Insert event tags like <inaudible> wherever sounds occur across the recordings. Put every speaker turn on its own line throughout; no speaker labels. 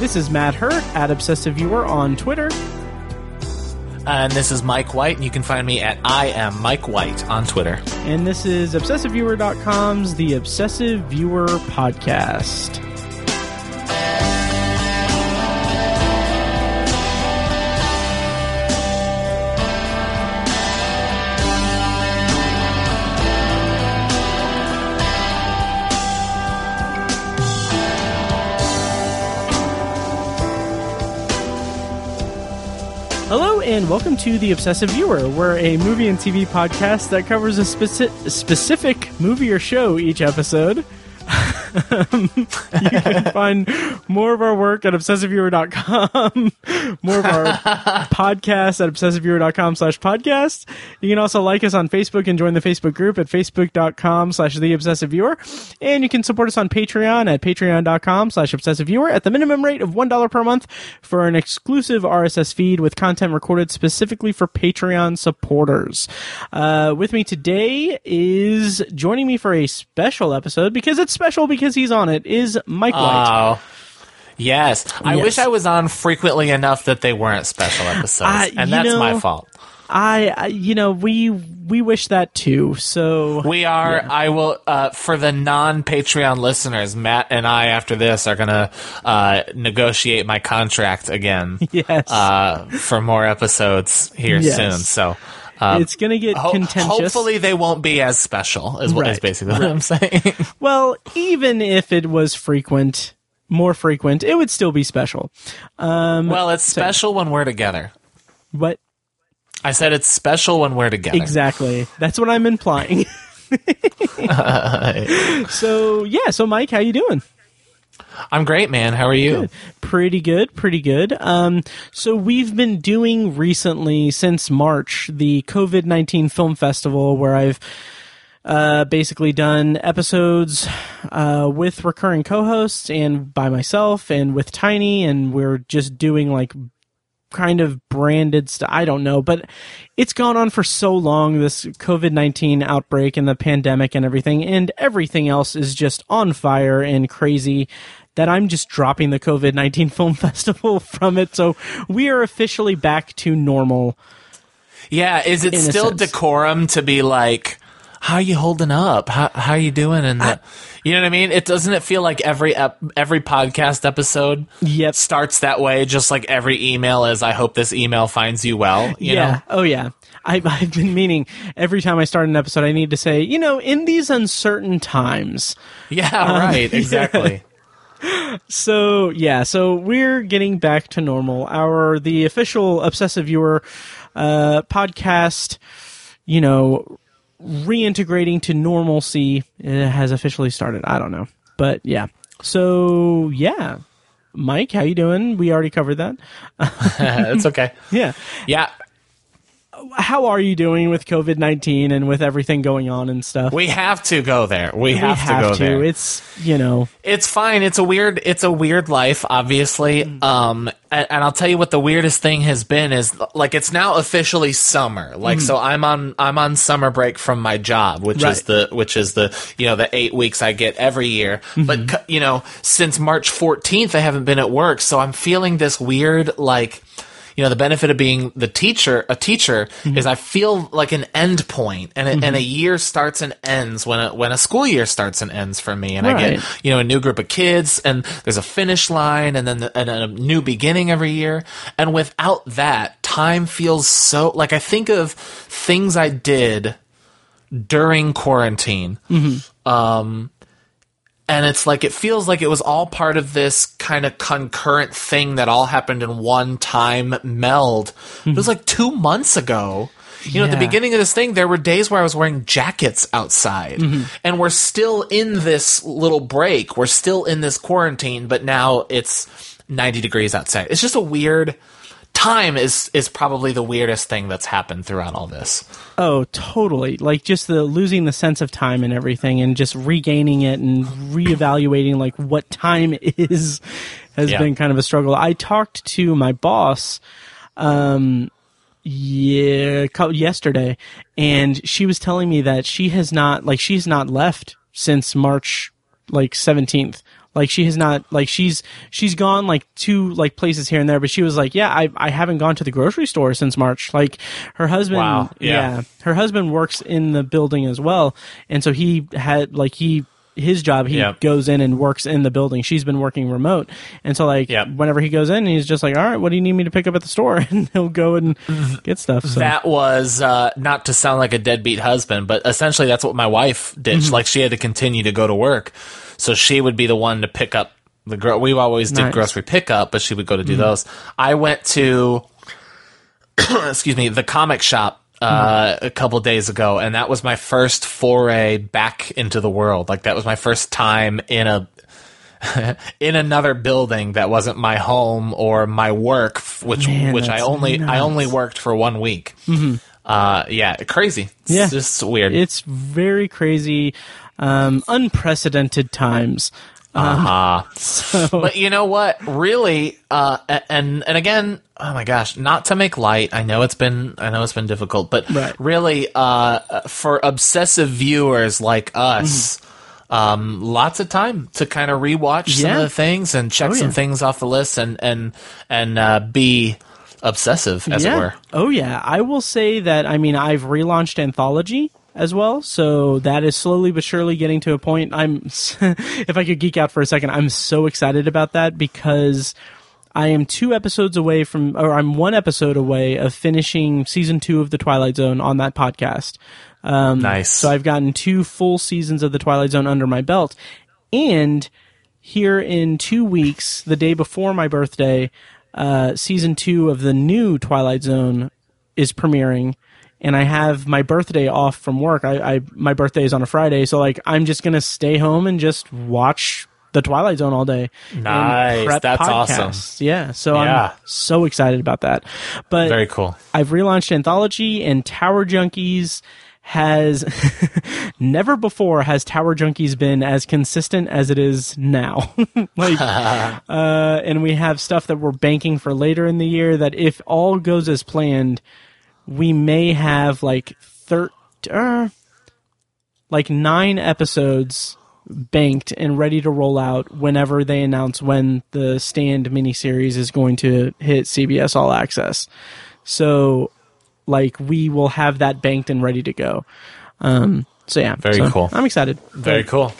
This is Matt Hurt at Obsessive Viewer on Twitter.
And this is Mike White, and you can find me at I am Mike White on Twitter.
And this is ObsessiveViewer.com's The Obsessive Viewer Podcast. And welcome to The Obsessive Viewer. We're a movie and TV podcast that covers a speci- specific movie or show each episode. Um, <laughs> you can find more of our work at obsessiveviewer.com, more of our <laughs> podcasts at obsessiveviewer.com slash podcast. You can also like us on Facebook and join the Facebook group at facebook.com slash the obsessive viewer. And you can support us on Patreon at patreon.com slash obsessive viewer at the minimum rate of $1 per month for an exclusive RSS feed with content recorded specifically for Patreon supporters. Uh, with me today is joining me for a special episode because it's special because he's on it is Mike White.
Oh. Yes. I
Yes.
wish I was on frequently enough that they weren't special episodes.
Uh,
and that's my fault.
I, I, you know, we we wish that too. So
We are, I will, uh, for the non Patreon listeners, Matt and I, after this, are going to uh, negotiate my contract again <laughs>
yes,
uh, for more episodes here
Yes.
soon. So. Um,
it's gonna get
ho-
contentious.
hopefully they won't be as special is what is
Right,
basically what I'm saying. <laughs>
well, even if it was frequent, more frequent, it would still be special. Um,
well, it's special when we're together.
what
I said it's special when we're together.
exactly? That's what I'm implying. <laughs> <laughs> so yeah, so Mike, how you doing?
I'm great, man. How are you?
Pretty good, pretty good. Um, so we've been doing recently since March the COVID nineteen film festival where I've uh, basically done episodes uh, with recurring co-hosts and by myself and with Tiny, and we're just doing like kind of branded stuff. I don't know, but it's gone on for so long, this COVID 19 outbreak and the pandemic and everything, and everything else is just on fire and crazy that I'm just dropping the COVID 19 <laughs> Film Festival from it. So we are officially back to normal.
Yeah, is it still
sense.
decorum to be like, how are you holding up? How how you doing? And the, you know what I mean? It doesn't it feel like every ep- every podcast episode
Yep.
starts that way, just like every email is. I hope this email finds you well. You
yeah.
know?
Oh, yeah. I've, <laughs> I've been meaning every time I start an episode, I need to say, you know, in these uncertain times,
Yeah, right. Um, <laughs> exactly.
So yeah, so we're getting back to normal. Our the official obsessive viewer uh, podcast, you know, reintegrating to normalcy has officially started. I don't know, but yeah. So yeah, Mike, how you doing? We already covered that. <laughs>
it's okay. <laughs>
Yeah,
Yeah,
how are you doing with COVID nineteen and with everything going on and stuff?
we have to go there. We,
We
have, to go there.
It's you know,
It's fine. It's a weird. It's a weird life, obviously.
Mm.
Um, and, and I'll tell you what the weirdest thing has been is like it's now officially summer. Like
Mm.
so, I'm on I'm on summer break from my job, which is the which is the you know the eight weeks I get every year.
Mm-hmm.
But you know, since March 14th, I haven't been at work, so I'm feeling this weird like. You know, the benefit of being the teacher, a teacher,
Mm-hmm.
is I feel like an end point, and a, and a year starts and ends when a, when a school year starts and ends for me, and I get you know a new group of kids and there's a finish line and then the, and a new beginning every year. And without that time feels so like i think of things i did during quarantine um and it's like it feels like it was all part of this kind of concurrent thing that all happened in one time meld. It was hmm. like two months ago. You know, at the beginning of this thing, there were days where I was wearing jackets outside, mm-hmm. and we're still in this little break. We're still in this quarantine, but now it's 90 degrees outside. It's just a weird time. Is is probably the weirdest thing that's happened throughout all this.
Oh, totally. Like just the losing the sense of time and everything and just regaining it and reevaluating like what time <laughs> is has
Yeah.
been kind of a struggle. I talked to my boss um yeah, yesterday and she was telling me that she has not like she's not left since March like 17th. Like she has not like she's she's gone like two like places here and there, but she was like, yeah, I I haven't gone to the grocery store since March. Like her husband,
Wow, yeah.
yeah, her husband works in the building as well, and so he had like he his job he
Yep.
goes in and works in the building. She's been working remote, and so like
Yep.
whenever he goes in, he's just like, all right, what do you need me to pick up at the store? <laughs> And he'll go and get stuff. So.
That was uh, not to sound like a deadbeat husband, but essentially that's what my wife did.
Mm-hmm.
Like she had to continue to go to work, so she would be the one to pick up the. Gro- we always did
Nice.
grocery pickup, but she would go to do those. I went to, <coughs> excuse me, the comic shop. Uh, a couple days ago, and that was my first foray back into the world. Like that was my first time in a <laughs> in another building that wasn't my home or my work, which
Man,
which I only I only worked for one week. Uh, yeah, crazy. It's
Yeah.
just weird.
It's very crazy, um, unprecedented times.
uh-huh.
So
But you know what? Really, uh, and and again, oh my gosh, not to make light. I know it's been I know it's been difficult, but
Right.
really, uh, for obsessive viewers like us. Um, lots of time to kind of rewatch some of the things and check
Oh,
some
yeah.
things off the list and and and uh, be obsessive, as
yeah.
it were.
Oh yeah, I will say that. I mean, I've relaunched Anthology as well, so that is slowly but surely getting to a point. I'm, <laughs> if I could geek out for a second, I'm so excited about that because I am two episodes away from, or I'm one episode away of finishing season two of the Twilight Zone on that podcast.
nice.
So I've gotten two full seasons of the Twilight Zone under my belt. And here in two weeks, the day before my birthday, uh, season two of the new Twilight Zone is premiering. And I have my birthday off from work. I, I my birthday is on a Friday, so like I'm just gonna stay home and just watch the Twilight Zone all day.
Nice. That's awesome.
Yeah, so
Yeah.
I'm so excited about that. But
Very cool.
I've relaunched Anthology and Tower Junkies has <laughs> never before has Tower Junkies been as consistent as it is now. <laughs> like <laughs> uh and we have stuff that we're banking for later in the year that if all goes as planned, we may have like thir- uh, like 9 episodes banked and ready to roll out whenever they announce when the stand miniseries is going to hit CBS All Access. So, like, we will have that banked and ready to go. Um, so yeah,
Very
so
cool.
I'm excited.
Very cool.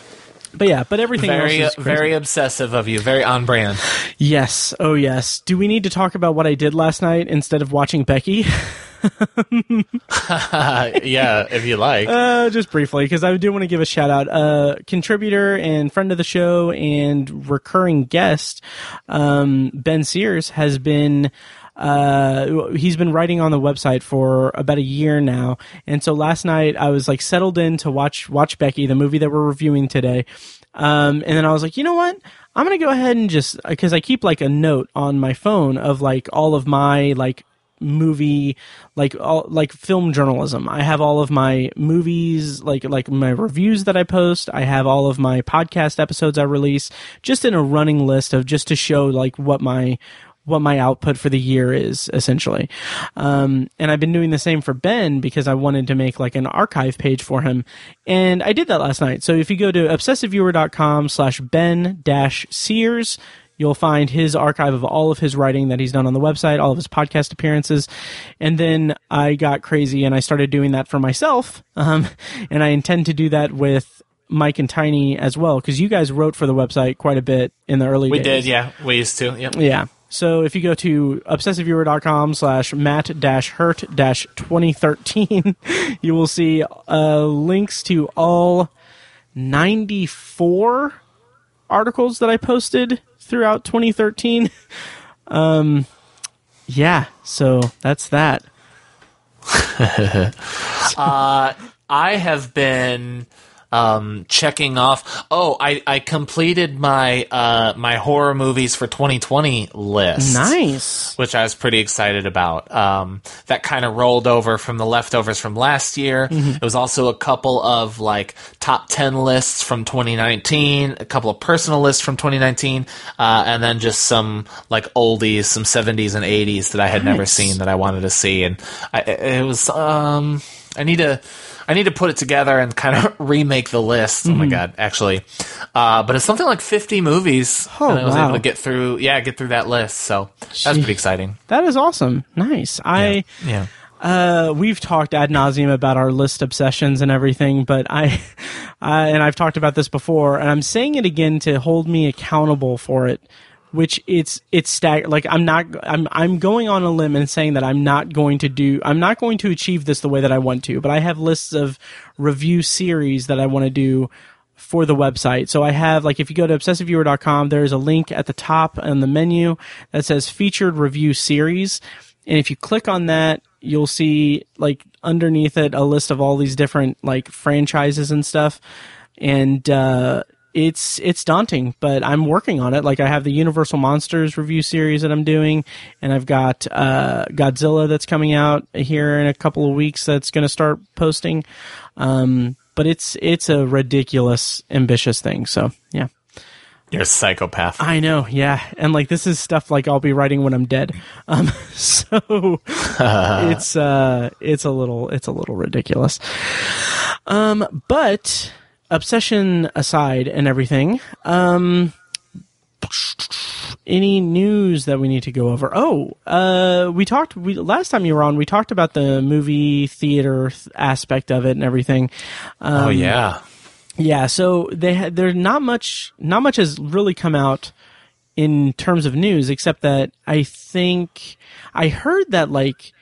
But yeah, but everything
Very,
else is crazy.
very obsessive of you. Very on brand.
yes. Oh yes. Do we need to talk about what I did last night instead of watching Becky? <laughs> <laughs>
Yeah, if you like.
Uh, just briefly, because I do want to give a shout out. Uh, contributor and friend of the show and recurring guest, um, Ben Sears has been. Uh, he's been writing on the website for about a year now, and so last night I was like settled in to watch watch Becky, the movie that we're reviewing today. Um, and then I was like, you know what? I'm gonna go ahead and just because I keep like a note on my phone of like all of my like movie like all like film journalism. I have all of my movies like like my reviews that i post. I have all of my podcast episodes i release just in a running list of just to show like what my what my output for the year is essentially. Um, and i've been doing the same for ben because i wanted to make like an archive page for him. And i did that last night. So if you go to obsessiveviewer.com slash ben dash sears You'll find his archive of all of his writing that he's done on the website, all of his podcast appearances. And then I got crazy and I started doing that for myself. Um, <laughs> and I intend to do that with Mike and Tiny as well, because you guys wrote for the website quite a bit in the early
we
days.
did, yeah. We used to. Yep.
Yeah. So if you go to obsessiveviewer.com slash matt dash hurt dash 2013, <laughs> you will see uh, links to all 94 articles that I posted throughout 2013. <laughs> Um, yeah, so that's that. <laughs>
Uh, I have been um, checking off. Oh, I, I completed my uh, my horror movies for 2020 list.
Nice.
which I was pretty excited about. Um, that kind of rolled over from the leftovers from last year.
Mm-hmm.
It was also a couple of like top 10 lists from 2019, a couple of personal lists from 2019, uh, and then just some like oldies, some 70s and 80s that I had never seen that I wanted to see. And I, it was, um, I need to I need to put it together and kind of <laughs> remake the list. Oh my
Mm-hmm.
god, actually, uh, but it's something like fifty movies.
Oh,
and I was
wow.
able to get through. Yeah, get through that list. So that's pretty exciting.
That is awesome. Nice. I
Yeah.
uh we've talked ad nauseum about our list obsessions and everything, but I, <laughs> I and I've talked about this before, and I'm saying it again to hold me accountable for it. Which it's it's stag like I'm not I'm I'm going on a limb and saying that I'm not going to do I'm not going to achieve this the way that I want to, but I have lists of review series that I want to do for the website. So I have like if you go to obsessiveviewer.com, there's a link at the top on the menu that says featured review series. And if you click on that, you'll see like underneath it a list of all these different like franchises and stuff. And uh it's it's daunting, but I'm working on it. Like I have the Universal Monsters review series that I'm doing, and I've got uh, Godzilla that's coming out here in a couple of weeks. That's going to start posting. Um, but it's it's a ridiculous ambitious thing. So yeah,
You're a psychopath.
I know. Yeah, and like this is stuff like I'll be writing when I'm dead. Um, <laughs> so <laughs> it's uh it's a little it's a little ridiculous. Um, but obsession aside and everything, um, any news that we need to go over? Oh, uh, we talked. We last time you were on, we talked about the movie theater th- aspect of it and everything. Um,
oh yeah.
Yeah, so they had there's not much not much has really come out in terms of news except that I think I heard that like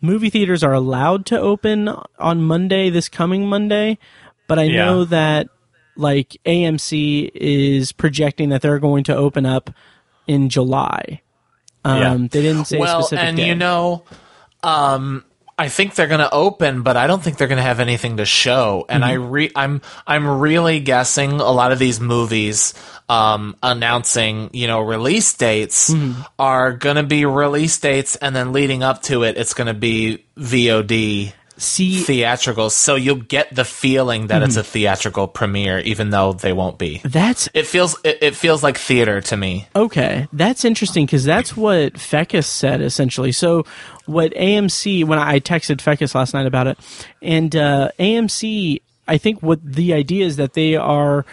movie theaters are allowed to open on Monday this coming Monday, but I
Yeah.
know that like AMC is projecting that they're going to open up in July. Um,
Yeah.
they didn't say a
well,
specific
and
day.
you know, um, I think they're going to open, but I don't think they're going to have anything to show. And I
Mm-hmm.
re- I'm I'm really guessing a lot of these movies um, announcing you know release dates
Mm-hmm.
are going to be release dates, and then leading up to it, it's going to be VOD
see
theatricals. So you'll get the feeling that
Mm-hmm.
it's a theatrical premiere, even though they won't be.
that's
It feels it, it feels like theater to me.
Okay, that's interesting because that's what Fecus said essentially. So, what AMC when I texted Fecus last night about it, and uh, AMC, I think what the idea is that they are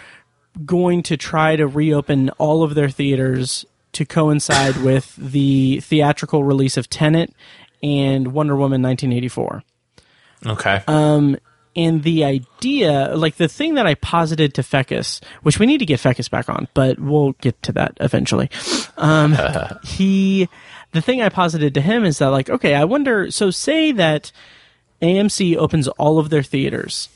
going to try to reopen all of their theaters to coincide <coughs> with the theatrical release of Tenet and Wonder Woman 1984.
Okay.
Um, and the idea, like the thing that I posited to Fecus, which we need to get Fecus back on, but we'll get to that eventually. Um, <laughs> he, the thing I posited to him is that, like, okay, I wonder. So, say that AMC opens all of their theaters,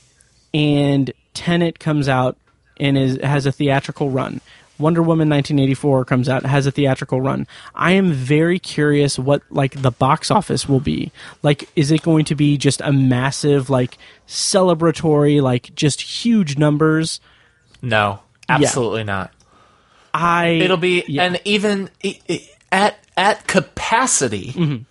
and Tenet comes out and is has a theatrical run. Wonder Woman 1984 comes out has a theatrical run. I am very curious what like the box office will be. Like is it going to be just a massive like celebratory like just huge numbers?
no, absolutely not.
I
It'll be
yeah.
and even at at capacity.
Mm-hmm.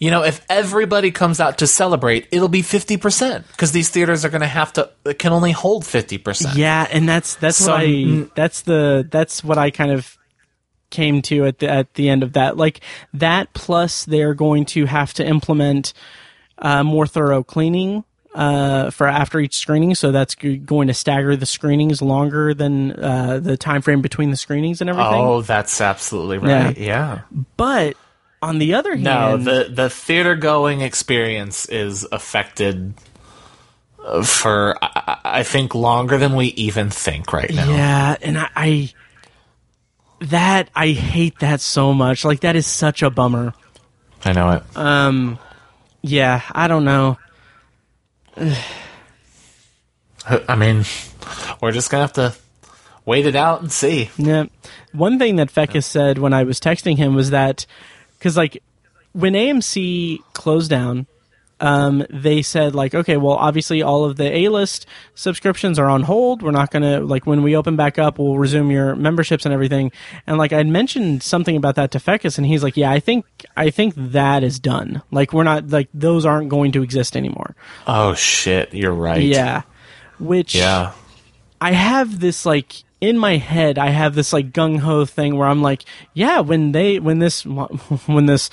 You know, if everybody comes out to celebrate, it'll be fifty percent because these theaters are going to have to can only hold fifty percent.
Yeah, and that's that's
So,
what I that's the that's what I kind of came to at the at the end of that. Like that plus they're going to have to implement uh, more thorough cleaning uh, for after each screening, so that's g- going to stagger the screenings longer than uh, the time frame between the screenings and everything.
Oh, that's absolutely right. Yeah.
But on the other hand, No,
the the theater going experience is affected uh, for I, I think longer than we even think right now.
Yeah, and I, I that I hate that so much. Like that is such a bummer.
I know it.
Um, yeah, I don't know. <sighs>
I mean, we're just gonna have to wait it out and see.
Yeah. One thing that Fecus said when I was texting him was that because like when AMC closed down, um, they said like, okay, well, obviously all of the A list subscriptions are on hold. We're not gonna like when we open back up, we'll resume your memberships and everything. And like I'd mentioned something about that to Fecus, and he's like, yeah, I think I think that is done. Like we're not like those aren't going to exist anymore.
Oh shit, you're right.
Yeah. Which
Yeah.
I have this like in my head I have this like gung ho thing where I'm like, yeah, when they when this <laughs> when this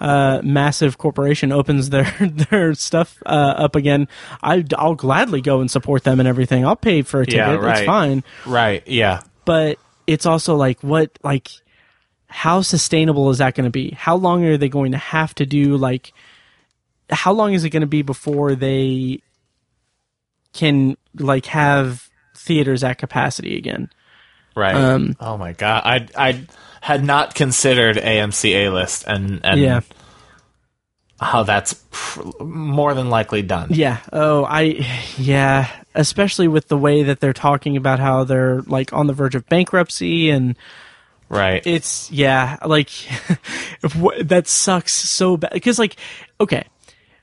uh, massive corporation opens their <laughs> their stuff uh, up again, I I'll gladly go and support them and everything. I'll pay for a ticket.
Yeah,
It's fine.
Right. Yeah.
But it's also like what like how sustainable is that going to be? How long are they going to have to do like how long is it going to be before they can like have theaters at capacity again?
Right.
Um,
oh my god. I I had not considered AMC A list and and
Yeah.
how that's pr- more than likely done.
Yeah. Oh, I yeah, especially with the way that they're talking about how they're like on the verge of bankruptcy and
Right.
it's yeah, like <laughs> that sucks so bad because like okay,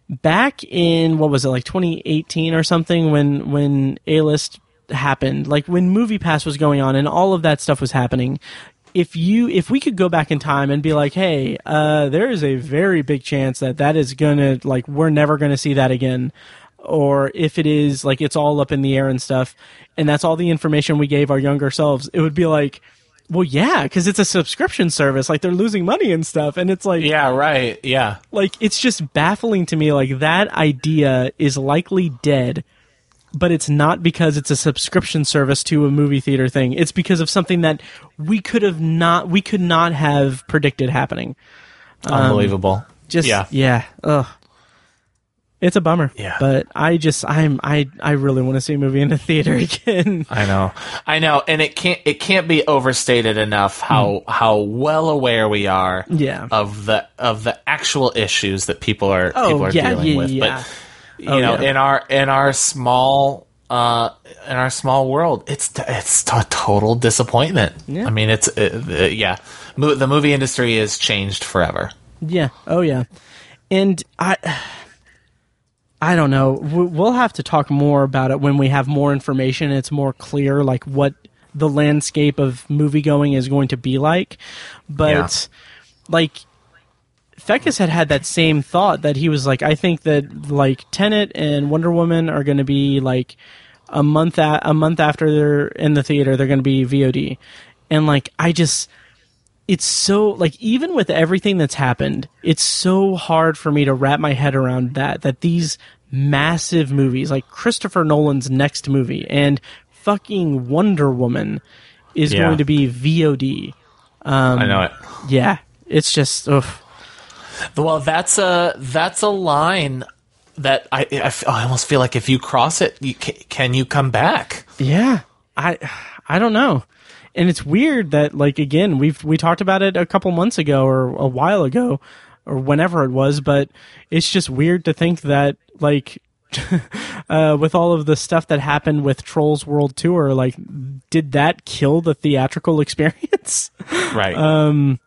back in what was it like 2018 or something when when A list happened, like when Movie Pass was going on and all of that stuff was happening. If you if we could go back in time and be like, hey, uh, there is a very big chance that that is gonna like we're never gonna see that again or if it is like it's all up in the air and stuff, and that's all the information we gave our younger selves, it would be like, well, yeah, because it's a subscription service, like they're losing money and stuff, and it's like,
yeah. Right. Yeah.
like it's just baffling to me. Like that idea is likely dead, but it's not because it's a subscription service to a movie theater thing. It's because of something that we could have not, we could not have predicted happening.
Unbelievable.
Um, just
Yeah.
yeah, ugh. It's a bummer.
Yeah.
But I just I'm I I really want to see a movie in the theater <laughs> again.
I know, I know, and it can't it can't be overstated enough how hmm. how well aware we are.
Yeah.
of the of the actual issues that people are
Oh,
people are
yeah,
dealing
yeah,
with.
yeah.
But you
Oh,
know,
yeah.
in our in our small uh in our small world, it's it's a total disappointment.
Yeah.
I mean, it's uh, uh, yeah, Mo- the movie industry is changed forever.
Yeah. Oh yeah. And I I don't know. We- We'll have to talk more about it when we have more information. It's more clear, like what the landscape of movie going is going to be like. But like Fecus had had that same thought that he was like, I think that like Tenet and Wonder Woman are going to be like a month a, a month after they're in the theater, they're going to be VOD, and like I just it's so like even with everything that's happened, it's so hard for me to wrap my head around that that these massive movies like Christopher Nolan's next movie and fucking Wonder Woman is
Yeah.
going to be VOD. Um,
I know it.
Yeah, it's just ugh.
Well, that's a that's a line that I I, f- I almost feel like if you cross it, you ca- can you come back?
Yeah, I I don't know, and it's weird that like again we've we talked about it a couple months ago or a while ago or whenever it was, but it's just weird to think that like <laughs> uh, with all of the stuff that happened with Trolls World Tour, like did that kill the theatrical <laughs> experience?
Right.
Um,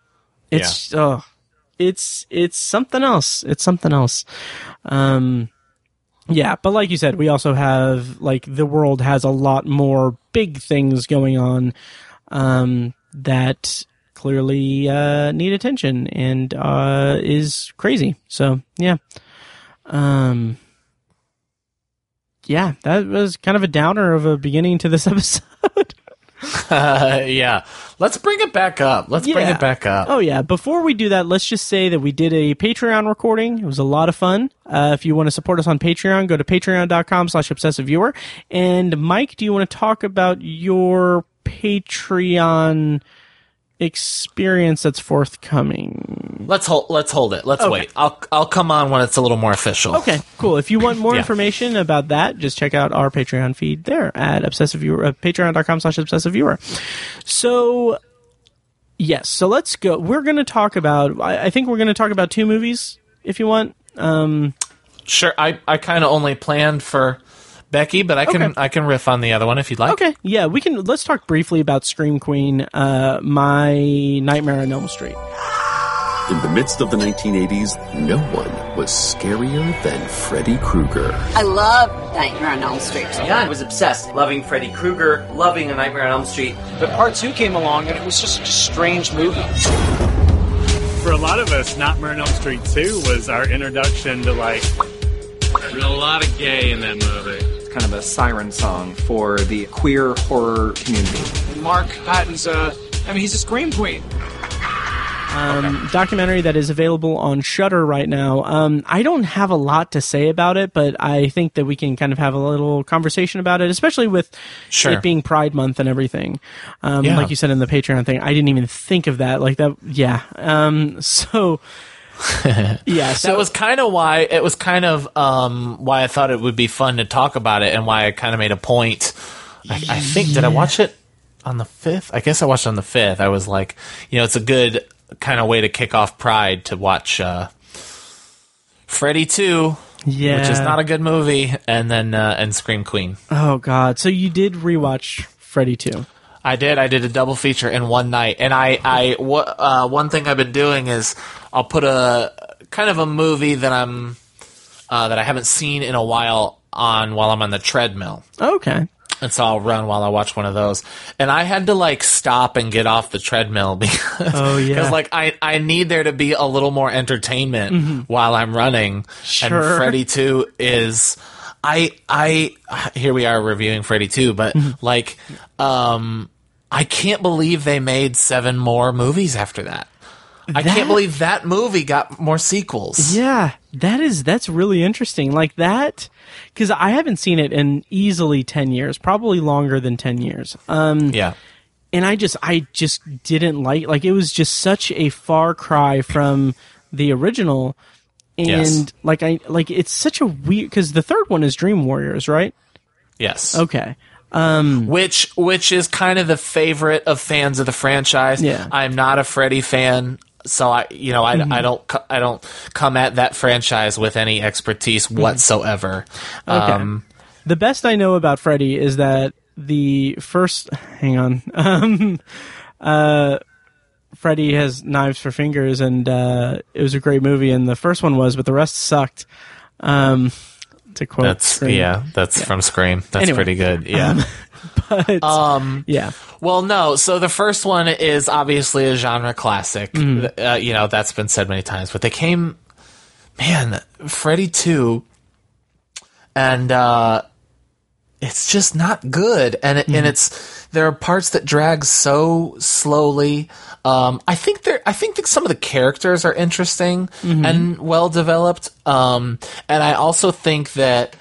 it's oh, it's it's something else. It's something else. Um, yeah, but like you said, we also have like the world has a lot more big things going on um, that clearly uh, need attention and uh, is crazy. So yeah, um, yeah, that was kind of a downer of a beginning to this <laughs> episode.
Uh, <laughs> yeah. Let's bring it back up. Let's bring it back up.
Oh yeah. Before we do that, let's just say that we did a Patreon recording. It was a lot of fun. Uh, if you want to support us on Patreon, go to patreon.com slash obsessive viewer. And Mike, do you want to talk about your Patreon experience that's forthcoming?
Let's hold. Let's hold it. Let's
Okay.
wait. I'll I'll come on when it's a little more official.
Okay, cool. If you want more
Yeah.
information about that, just check out our Patreon feed there at obsessive viewer, uh, patreon.com slash obsessive viewer. So, yes, so let's go. We're going to talk about, I, I think we're going to talk about two movies if you want. Um,
Sure. I I kind of only planned for Becky, but I can
Okay.
I can riff on the other one if you'd like.
okay, yeah, we can, let's talk briefly about Scream Queen, uh, My Nightmare on Elm Street.
In the midst of the 1980s, no one was scarier than Freddy Krueger.
I love Nightmare on Elm Street.
Yeah, I was obsessed, loving Freddy Krueger, loving A Nightmare on Elm Street.
But part two came along and it was just a strange movie.
for a lot of us, Nightmare on Elm Street 2 was our introduction to like
There's a lot of gay in that movie.
It's kind of a siren song for the queer horror community. Mark Patton's. Uh, I mean, he's a scream queen.
um, documentary that is available on Shudder right now. Um, I don't have a lot to say about it, but I think that we can kind of have a little conversation about it, especially with
Sure.
it being Pride Month and everything. Um,
Yeah.
Like you said in the Patreon thing, I didn't even think of that. Like that, yeah. Um, <laughs> so. <laughs> yeah, so
that was kind of why it was kind of um, why I thought it would be fun to talk about it, and why I kind of made a point. I, I think did I watch it on the fifth? I guess I watched it on the fifth. I was like, you know, it's a good kind of way to kick off Pride to watch uh, Freddy Two,
yeah.
which is not a good movie, and then uh, and Scream Queen.
oh God! So you did rewatch Freddy too?
I did. I did a double feature in one night, and I, I, what, uh, one thing I've been doing is I'll put a kind of a movie that I'm uh, that I haven't seen in a while on while I'm on the treadmill,
Okay.
and so I'll run while I watch one of those. And I had to like stop and get off the treadmill <laughs> because,
Oh, yeah.
like I, I need there to be a little more entertainment while I'm running.
Mm-hmm. Sure.
And Freddy Two is. I I here we are reviewing Freddy 2, but
Mm-hmm.
like um I can't believe they made seven more movies after that. I
That-
can't believe that movie got more sequels.
Yeah, that is that's really interesting. Like that, because I haven't seen it in easily ten years, probably longer than ten years. Um,
Yeah.
and I just I just didn't like like it was just such a far cry from the original, and
Yes.
like I like it's such a weird because the third one is Dream Warriors, right?
Yes.
Okay, Um,
Which which is kind of the favorite of fans of the franchise.
Yeah. Mm-hmm.
I'm not a Freddy fan, so I you know I, I don't I don't come at that franchise with any expertise whatsoever.
Mm-hmm. Okay.
Um,
the best I know about Freddy is that the first <laughs> hang on <laughs> um uh Freddy has knives for fingers and uh it was a great movie and the first one was but the rest sucked um to quote
that's
Scream.
yeah, that's from Scream. That's
Anyway.
pretty good. Yeah. <laughs>
but
um
yeah
Well, no. So the first one is obviously a genre classic.
Mm-hmm.
Uh, you know, that's been said many times. But they came, man, Freddy 2, and uh, it's just not good. And, it,
Mm-hmm.
and it's, there are parts that drag so slowly. Um, I think there, I think that some of the characters are interesting
Mm-hmm.
and well developed. Um, and I also think that,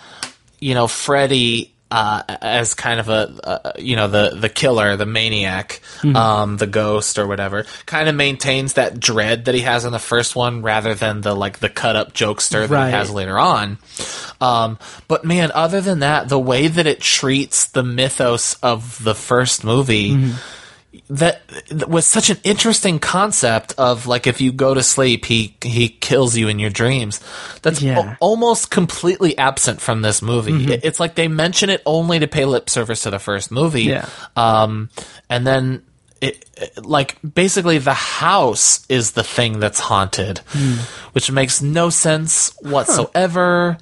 you know, Freddy uh, as kind of a uh, you know the the killer, the maniac,
Mm-hmm.
um, the ghost or whatever, kind of maintains that dread that he has in the first one, rather than the like the cut up jokester that
Right.
he has later on. Um, but man, other than that, the way that it treats the mythos of the first movie.
Mm-hmm.
That, was such an interesting concept of like if you go to sleep, he he kills you in your dreams. That's
Yeah.
al- almost completely absent from this movie.
Mm-hmm.
It- It's like they mention it only to pay lip service to the first movie.
Yeah.
Um, and then it, it- like basically the house is the thing that's haunted,
Hmm.
which makes no sense whatsoever.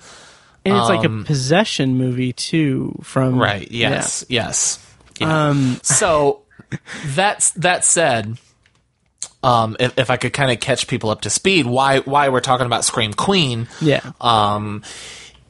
and it's like
Um,
a possession movie too from
Right. Yes. Yes. Yeah.
yeah. um
so that's that said um if, if i could kind of catch people up to speed why why we're talking about scream queen
yeah.
um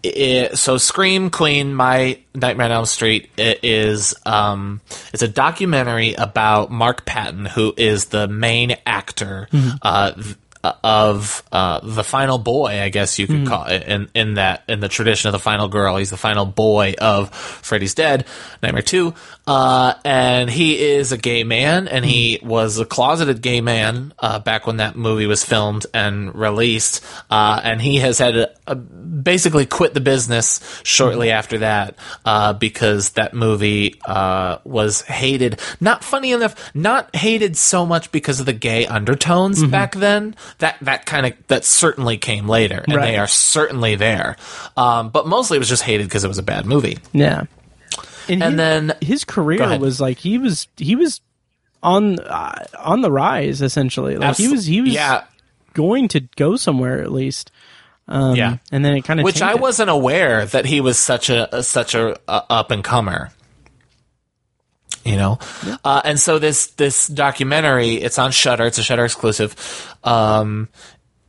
it, so scream queen my nightmare on elm street is um it's a documentary about mark patton who is the main actor uh th- of uh, the final boy, I guess you could call it, in in that in the tradition of the final girl. He's the final boy of Freddy's Dead, Nightmare Two, uh, and he is a gay man, and he was a closeted gay man uh, back when that movie was filmed and released, uh, and he has had a, a, basically quit the business shortly after that uh, because that movie uh, was hated. Not funny enough, not hated so much because of the gay undertones back then. That that kind of that certainly came later, and
Right.
they are certainly there. Um, but mostly it was just hated because it was a bad movie.
yeah and,
And
his,
then-
his career was like he was he was on uh, on the rise essentially like he was he was
yeah,
going to go somewhere at least um
yeah.
and then it kind of
Which I wasn't aware that he was such a, a such a, a up and comer. You know, uh, and so this this documentary it's on Shudder. It's a Shudder exclusive. Um,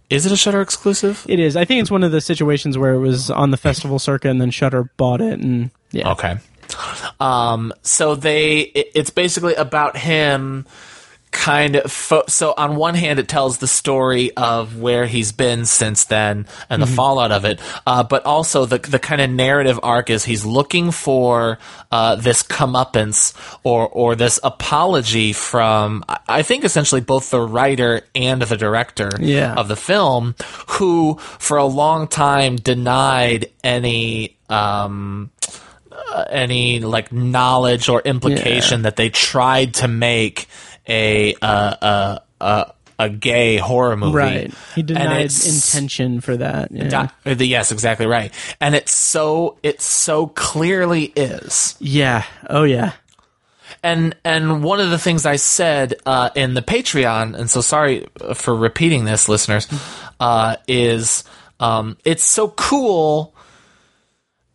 is it a Shudder exclusive?
It is. I think it's one of the situations where it was on the festival circuit and then Shudder bought it and yeah.
Okay. Um, so they, it, it's basically about him kind of fo- so on one hand it tells the story of where he's been since then and the fallout of it uh, but also the the kind of narrative arc is he's looking for uh, this comeuppance or or this apology from I- think essentially both the writer and the director
Yeah.
of the film who for a long time denied any um uh, any like knowledge or implication that they tried to make a uh, uh, uh, a gay horror movie.
Right. He denied intention for that. Yeah.
Di- uh, the- yes, exactly right. And it's so it so clearly is.
yeah. Oh yeah.
And and one of the things I said uh, in the Patreon, and so sorry for repeating this, listeners, uh, is um, it's so cool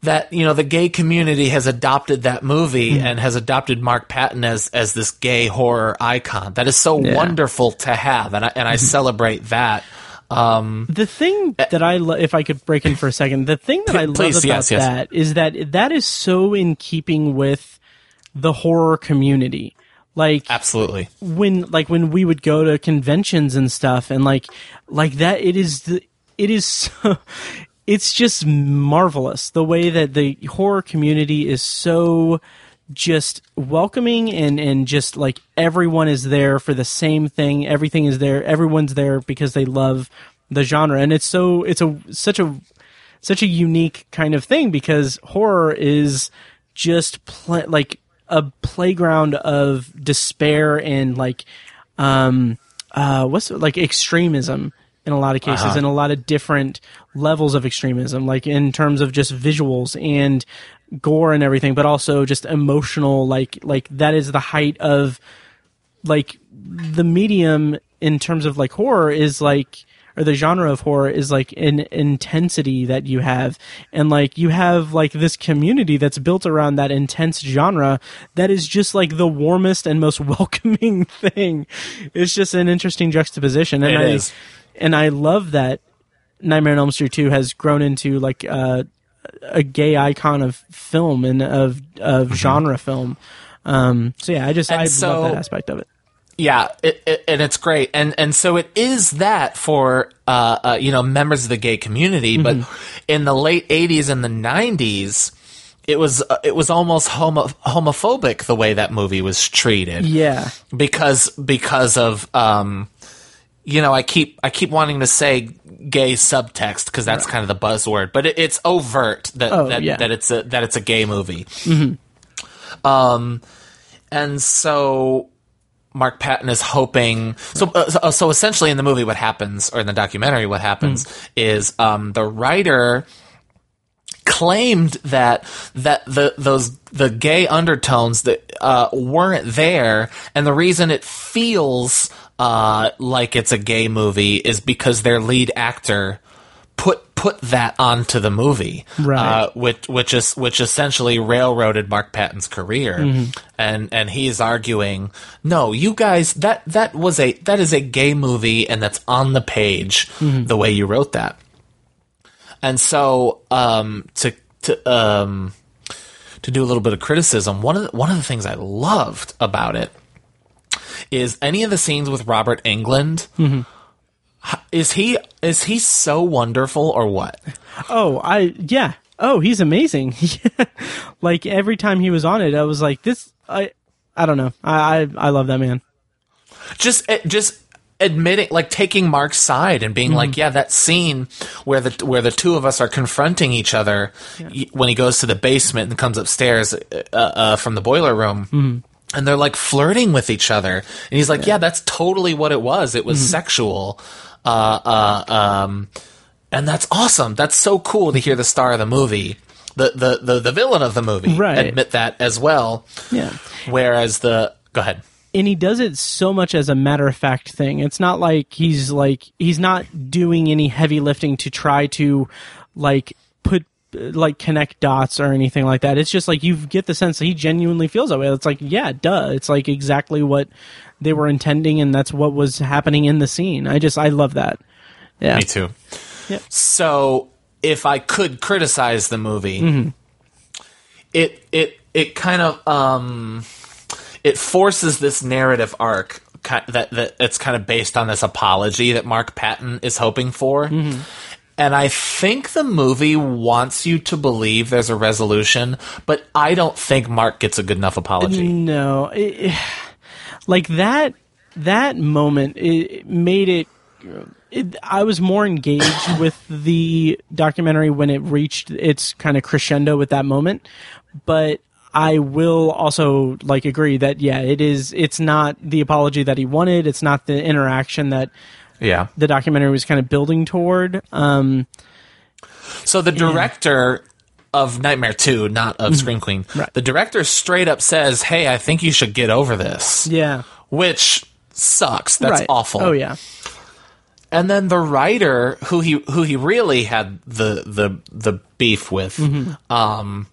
that you know the gay community has adopted that movie mm-hmm. and has adopted Mark Patton as as this gay horror icon. That is so
Yeah.
wonderful to have, and I and I mm-hmm. celebrate that. Um,
The thing eh, that I lo- if I could break in for a second, the thing that I love
Please,
about
yes, yes.
that is that that is so in keeping with the horror community. Like
absolutely.
when like when we would go to conventions and stuff and like like that it is the it is <laughs> so it's just marvelous the way that the horror community is so just welcoming and and just like everyone is there for the same thing. Everything is there. Everyone's there because they love the genre. And it's so it's a such a such a unique kind of thing because horror is just pl- like a playground of despair and like um uh what's like extremism in a lot of cases uh-huh. and a lot of different levels of extremism like in terms of just visuals and gore and everything but also just emotional like like that is the height of like the medium in terms of like horror is like or the genre of horror is like an intensity that you have. And like you have like this community that's built around that intense genre that is just like the warmest and most <laughs> welcoming thing. It's just an interesting juxtaposition. And
It
i
is.
And i love that nightmare on elm street 2 has grown into like uh, a gay icon of film and of of genre film. Um so yeah i just
Mm-hmm. And
i
so-
love that aspect of it.
Yeah, it, it, and it's great, and and so it is that for uh, uh you know members of the gay community, but in the late '80s and the '90s, it was uh, it was almost homo- homophobic the way that movie was treated.
Yeah.
Because because of um you know I keep I keep wanting to say gay subtext because that's kind of the buzzword, but it, it's overt that
Oh,
that,
yeah.
that it's a that it's a gay movie. Um, and so Mark Patton is hoping. So, uh, so, so essentially, in the movie, what happens, or in the documentary, what happens is um, the writer claimed that that the those the gay undertones that uh, weren't there, and the reason it feels uh, like it's a gay movie is because their lead actor put put that onto the movie,
Right.
Uh, which which is which essentially railroaded Mark Patton's career, and and he's arguing, no, you guys, that that was a that is a gay movie, and that's on the page the way you wrote that, and so um, to to um, to do a little bit of criticism, one of the, one of the things I loved about it is any of the scenes with Robert Englund. Is he is he so wonderful or what?
Oh, I yeah. Oh, he's amazing. <laughs> like every time he was on it, I was like, this. I I don't know. I I, I love that man.
just eh, just admitting like taking Mark's side and being like yeah that scene where the where the two of us are confronting each other y- when he goes to the basement and comes upstairs uh, uh, from the boiler room and they're like flirting with each other. And he's like yeah, that's totally what it was. It was sexual. Uh uh um and that's awesome. That's so cool to hear the star of the movie the the the, the villain of the movie
Right.
admit that as well.
Yeah.
whereas the go ahead.
And he does it so much as a matter of fact thing. It's not like he's like he's not doing any heavy lifting to try to like put like connect dots or anything like that. It's just like you get the sense that he genuinely feels that way. It's like yeah, duh. It's like exactly what they were intending, and that's what was happening in the scene. I just I love that. Yeah,
Me too.
Yep.
So if I could criticize the movie,
Mm-hmm.
it it it kind of um it forces this narrative arc that that it's kind of based on this apology that Mark Patton is hoping for. And I think the movie wants you to believe there's a resolution, but I don't think Mark gets a good enough apology.
No, it, like that that moment it made it, it. I was more engaged <coughs> with the documentary when it reached its kind of crescendo with that moment, but I will also like agree that yeah, it is. It's not the apology that he wanted. It's not the interaction that
Yeah.
the documentary was kind of building toward. Um,
So the director of Nightmare 2, not of Scream Queen,
Right.
the director straight up says, "Hey, I think you should get over this."
yeah,
Which sucks. That's
right.
awful.
Oh yeah,
And then the writer who he who he really had the the the beef with
Mm-hmm.
um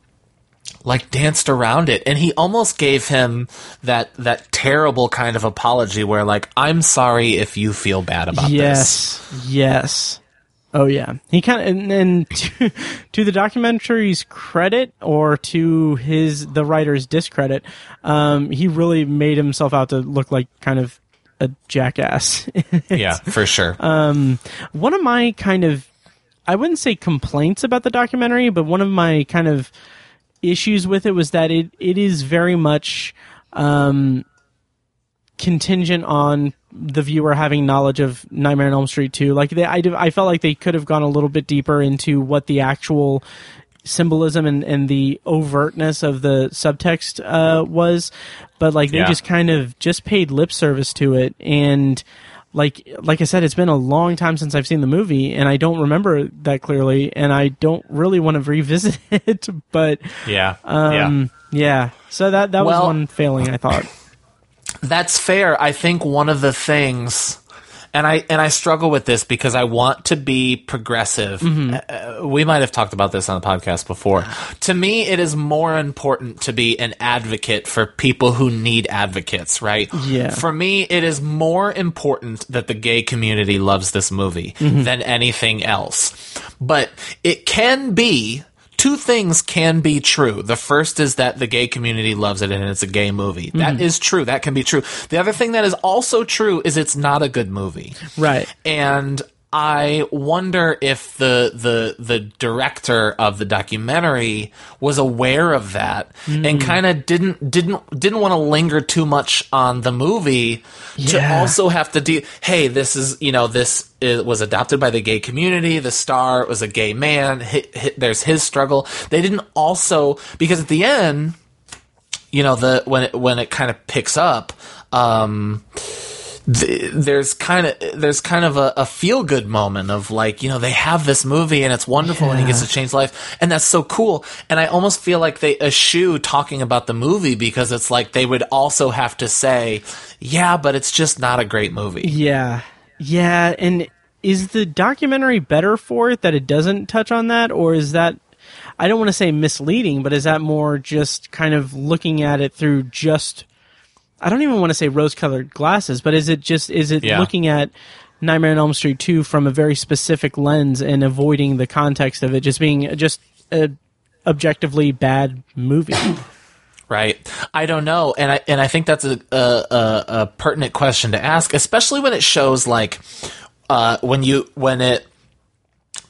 like danced around it and he almost gave him that that terrible kind of apology where like I'm sorry if you feel bad about this.
yes, yes. Oh yeah, he kind of and, and <laughs> to, to the documentary's credit or to his the writer's discredit, um, he really made himself out to look like kind of a jackass. <laughs>
Yeah, for sure.
one of my kind of I wouldn't say complaints about the documentary, but one of my kind of issues with it was that it, it is very much um, contingent on the viewer having knowledge of Nightmare on Elm Street 2. Like they, I, I felt like they could have gone a little bit deeper into what the actual symbolism and, and the overtness of the subtext uh, was, but like they
Yeah.
just kind of just paid lip service to it and like like I said, it's been a long time since I've seen the movie, and I don't remember that clearly, and I don't really want to <laughs> revisit it. But
yeah.
um,
yeah.
yeah. so that that was one failing, I thought.
That's fair. I think one of the things, and I and I struggle with this because I want to be progressive. Mm-hmm. Uh, uh, we might have talked about this on the podcast before. To me, it is more important to be an advocate for people who need advocates. Right?
Yeah.
For me, it is more important that the gay community loves this movie mm-hmm. than anything else. But it can be two things can be true. The first is that the gay community loves it and it's a gay movie. That mm-hmm. is true. That can be true. The other thing that is also true is it's not a good movie.
Right.
And I wonder if the the the director of the documentary was aware of that and kind of didn't didn't didn't want to linger too much on the movie to also have to do hey this is you know this is, was adopted by the gay community the star was a gay man there's his struggle. They didn't also because at the end you know the when it when it kind of picks up um th- there's kind of there's kind of a, a feel good moment of like you know they have this movie and it's wonderful and he gets to change life and that's so cool. And I almost feel like they eschew talking about the movie because it's like they would also have to say yeah but it's just not a great movie.
Yeah. Yeah, and is the documentary better for it that it doesn't touch on that? Or is that I don't want to say misleading, but is that more just kind of looking at it through just I don't even want to say rose-colored glasses, but is it just is it
Yeah.
looking at Nightmare on Elm Street 2 from a very specific lens and avoiding the context of it just being just a objectively bad movie? <coughs>
Right. I don't know, and I and I think that's a a, a, a pertinent question to ask, especially when it shows like uh, when you when it.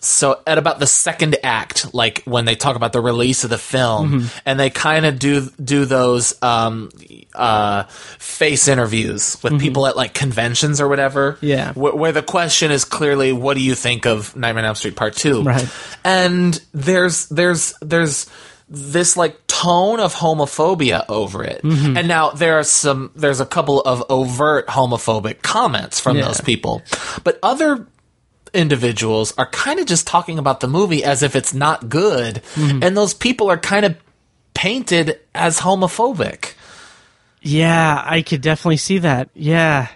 So at about the second act, like when they talk about the release of the film, and they kind of do do those um, uh, face interviews with people at like conventions or whatever,
Yeah.
where, where the question is clearly, "What do you think of Nightmare on Elm Street Part 2?
Right.
and there's there's there's this like tone of homophobia over it
Mm-hmm.
and now there are some there's a couple of overt homophobic comments from
Yeah.
those people but other individuals are kind of just talking about the movie as if it's not good
Mm-hmm.
and those people are kind of painted as homophobic
yeah, I could definitely see that. Yeah.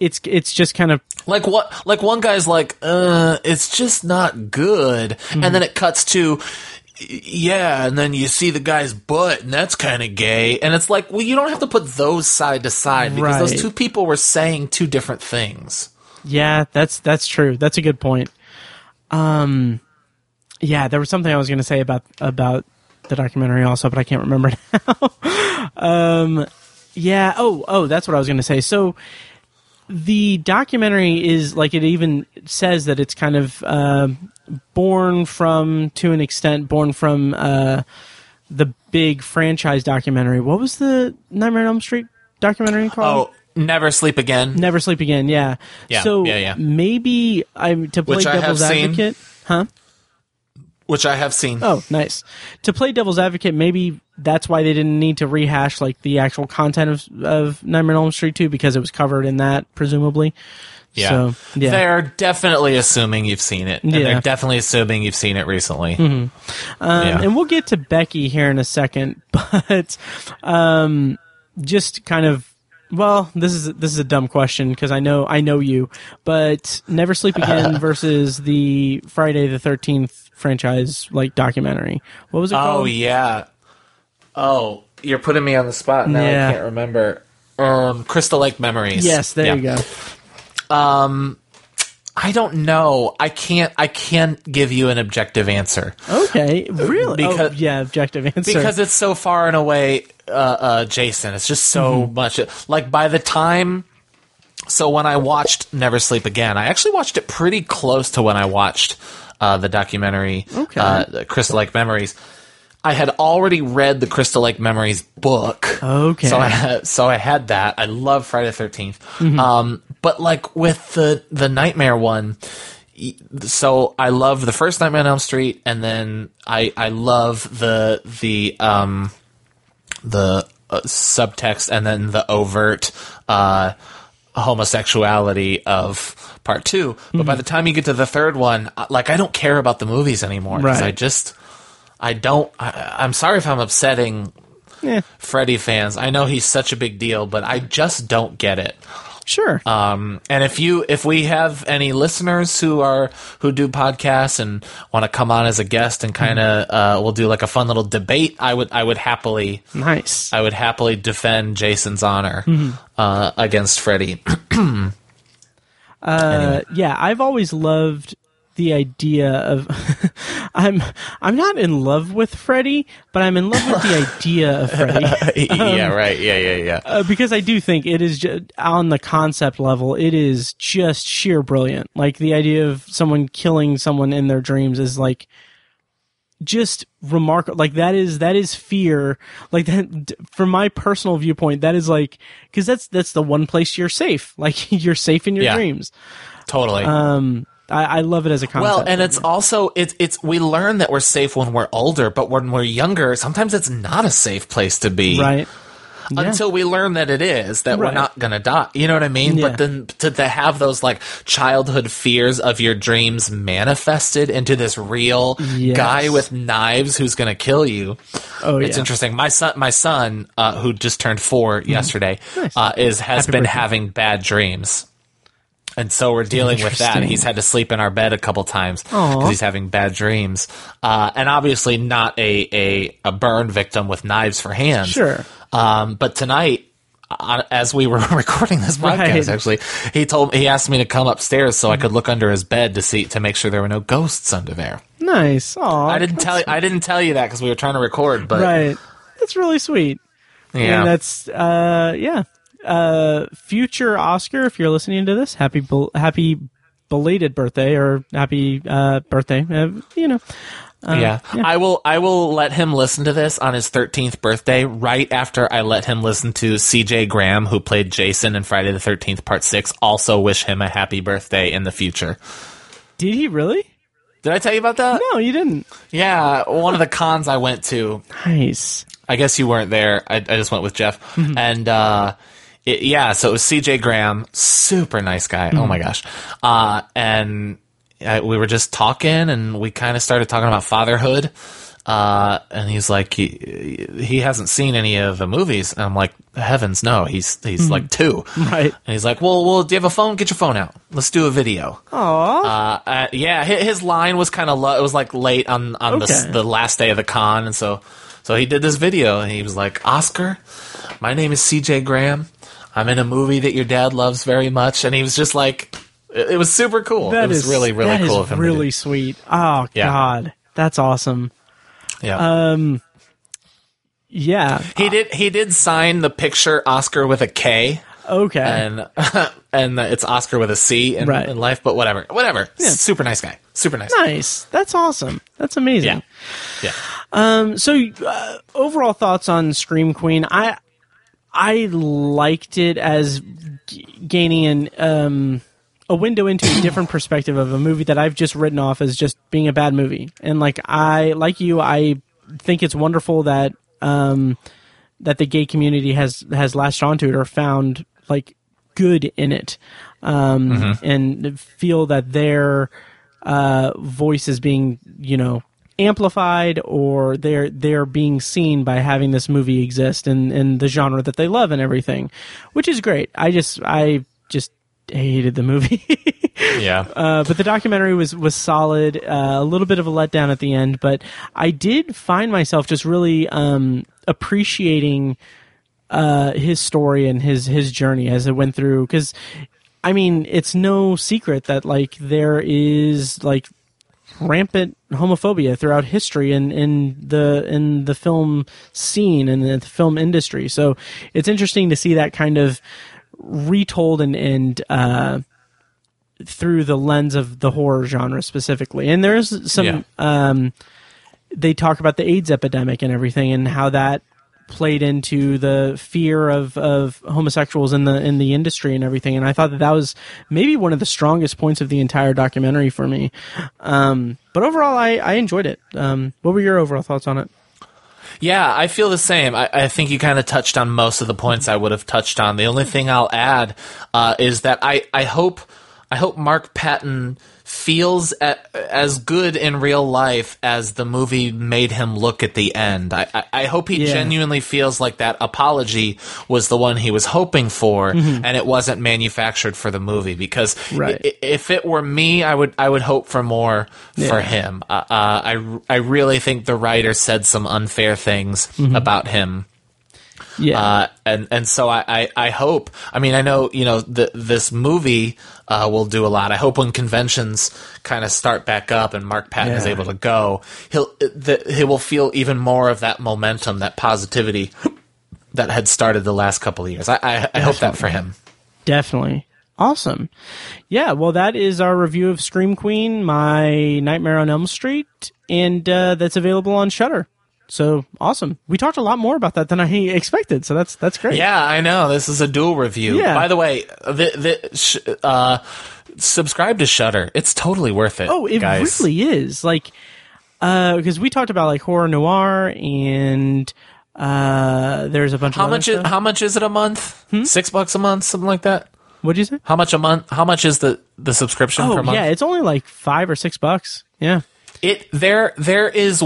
It's it's just kind of
Like what? Like one guy's like, uh, it's just not good, and then it cuts to, yeah, and then you see the guy's butt, and that's kind of gay, and it's like, well, you don't have to put those side to side because those two people were saying two different things.
Yeah, that's that's true. That's a good point. Um, yeah, there was something I was going to say about about the documentary also, but I can't remember <laughs> now. um, yeah. Oh, oh, that's what I was going to say. So the documentary is like it even says that it's kind of uh, born from, to an extent, born from uh, the big franchise documentary. What was the Nightmare on Elm Street documentary called?
Oh, Never Sleep Again.
Never Sleep Again. Yeah.
Yeah,
So
yeah, yeah.
maybe I'm to play
Which
devil's
seen.
advocate. Huh?
Which I have seen.
Oh, nice. To play devil's advocate, maybe that's why they didn't need to rehash like the actual content of of Nightmare on Elm Street 2 because it was covered in that presumably.
Yeah.
So, yeah.
They're definitely assuming you've seen it. And
Yeah.
they're definitely assuming you've seen it recently.
Um,
Yeah.
And we'll get to Becky here in a second, <laughs> but um, just kind of. Well, this is this is a dumb question because I know I know you, but Never Sleep Again <laughs> versus the Friday the Thirteenth franchise like documentary. What was it Called?
Oh, yeah. Oh, you're putting me on the spot now.
Yeah.
I can't remember. Um, Crystal Lake Memories.
Yes, there
Yeah.
you go.
I don't know. I can't. I can't give you an objective answer
Okay, really?
Because-
oh, yeah, objective answer.
because it's so far and away, uh, uh, Jason. It's just so
Mm-hmm.
much. Like by the time. So when I watched Never Sleep Again, I actually watched it pretty close to when I watched uh, the documentary
Okay.
uh, the Crystal Lake Memories. I had already read the Crystal Lake Memories book.
Okay.
So I had, so I had that. I love Friday the 13th.
Mm-hmm.
Um, but like with the the Nightmare one, so I love the first Nightmare on Elm Street, and then I I love the the um the uh, subtext and then the overt uh homosexuality of part two. But
Mm-hmm.
by the time you get to the third one, like I don't care about the movies anymore because
Right.
I just I don't. I, I'm sorry if I'm upsetting
Yeah,
Freddy fans. I know he's such a big deal, but I just don't get it.
Sure.
Um, and if you, if we have any listeners who are who do podcasts and want to come on as a guest and kind of, uh, we'll do like a fun little debate. I would, I would happily,
nice.
I would happily defend Jason's honor
Mm-hmm.
uh, against Freddy. <clears throat>
Uh, yeah, I've always loved the idea of <laughs> I'm I'm not in love with Freddy, but I'm in love with the idea of Freddy. <laughs>
yeah, right. Yeah, yeah, yeah.
Uh, because I do think it is just, on the concept level, it is just sheer brilliant. Like the idea of someone killing someone in their dreams is like just remarkable. Like that is that is fear. Like that from my personal viewpoint, that is like because that's that's the one place you're safe. Like <laughs> you're safe in your
Yeah.
dreams.
Totally.
Um, I, I love it as a concept.
Well, and it's also it's it's we learn that we're safe when we're older, but when we're younger, sometimes it's not a safe place to be.
right. Yeah.
Until we learn that it is, that we're not gonna die. You know what I mean?
Yeah.
But then to, to have those like childhood fears of your dreams manifested into this real
Yes.
guy with knives who's gonna kill you.
Oh,
It's
yeah.
interesting. My son, my son, uh, who just turned 4 yesterday,
Mm-hmm. Nice.
uh, is has
Happy
been
birthday.
having bad dreams. And so we're dealing with that. He's had to sleep in our bed a couple times because he's having bad dreams. Uh, and obviously not a, a, a burn victim with knives for hands.
Sure.
Um, but tonight, uh, as we were <laughs> recording this podcast,
Right.
actually, he told he asked me to come upstairs so I could look under his bed to see to make sure there were no ghosts under there.
Nice. Aw,
I didn't tell you. I didnel tell you that because we were trying to record. But
Right. That's really sweet.
yeah,
And that's uh yeah. Uh future Oscar, if you're listening to this, happy bel- happy belated birthday or happy uh birthday. Uh, you know.
yeah. I will. I will let him listen to this on his 13th birthday, right after I let him listen to C.J. Graham, who played Jason in Friday the 13th Part Six. Also, wish him a happy birthday in the future.
Did he really?
Did I tell you about that?
No, you didn't.
Yeah, one of the cons I went to.
Nice.
I guess you weren't there. I, I just went with Jeff,
Mm-hmm.
and uh, it, yeah, so it was C.J. Graham, super nice guy.
Mm-hmm.
Oh my gosh, uh, and uh, we were just talking, and we kind of started talking about fatherhood. Uh, and he's like, he, he hasn't seen any of the movies. And I'm like, heavens, no, he's, he's like two.
Mm-hmm. <laughs> Right.
And he's like, well, well, do you have a phone? Get your phone out. Let's do a video.
Aw.
Uh, uh, yeah, hi- his line was kind of low. It was like late on on the the last day of the con, and so so he did this video, and he was like, "Oscar, my name is C.J. Graham. I'm in a movie that your dad loves very much," and he was just like, it, was super cool.
That
it was
is-
really really
that
cool
is
of him.
really sweet. Oh
Yeah.
god. That's awesome.
yeah. Um.
yeah.
He did. He did sign the picture Oscar with a K,
Okay.
and <laughs> and it's Oscar with a C in,
Right.
in life. But whatever, whatever. Super nice guy. Super nice.
nice. That's awesome. That's amazing.
Yeah. Yeah.
Um, so uh, overall thoughts on Scream Queen? I I liked it as g- gaining an um a window into a different perspective of a movie that I've just written off as just being a bad movie. And like I like you, I think it's wonderful that um that the gay community has has latched onto it or found like good in it um and feel that their uh voice is being you know amplified or they're they're being seen by having this movie exist in in the genre that they love and everything which is great i just i just hated the movie <laughs>
Yeah.
uh, but the documentary was was solid. Uh, a little bit of a letdown at the end, but I did find myself just really um, appreciating uh, his story and his his journey as it went through. Because I mean, it's no secret that like there is like rampant homophobia throughout history and in the in the film scene and the film industry. So it's interesting to see that kind of retold and and uh, through the lens of the horror genre specifically. And there's some
Yeah.
um, they talk about the AIDS epidemic and everything and how that played into the fear of, of homosexuals in the in the industry and everything. And I thought that that was maybe one of the strongest points of the entire documentary for me. Um, but overall, I, I enjoyed it. Um, what were your overall thoughts on it?
Yeah, I feel the same. I, I think you kind of touched on most of the points I would have touched on. The only thing I'll add uh, is that I, I hope I hope Mark Patton feels a, as good in real life as the movie made him look at the end. I, I, I hope he
Yeah.
genuinely feels like that apology was the one he was hoping for, and it wasn't manufactured for the movie. Because
Mm-hmm. Right.
i- if it were me, I would I would hope for more for him. Uh, uh, I I really think the writer said some unfair things
Mm-hmm.
about him.
Yeah.
Uh, and and so I, I, I hope. I mean, I know you know the, this movie uh, will do a lot. I hope when conventions kind of start back up and Mark Patton is able to go, he'll the, he will feel even more of that momentum, that positivity that had started the last couple of years. I I, I hope that for him.
Definitely. Awesome. Yeah, well, that is our review of Scream Queen, my Nightmare on Elm Street, and uh, that's available on Shudder. So awesome. We talked a lot more about that than I expected, so that's that's great.
Yeah, I know. This is a dual review.
Yeah.
By the way, the, the, sh- uh, subscribe to Shudder. It's totally worth it.
Oh, it
guys.
really is. Like, because we talked about like horror noir, and uh, there's a bunch
How much is how much is it a month?
Hmm?
Six bucks a month, something like that.
What'd you say?
How much a month? How much is the the subscription
Oh,
per month?
yeah, it's only like five or six bucks. Yeah.
It there there is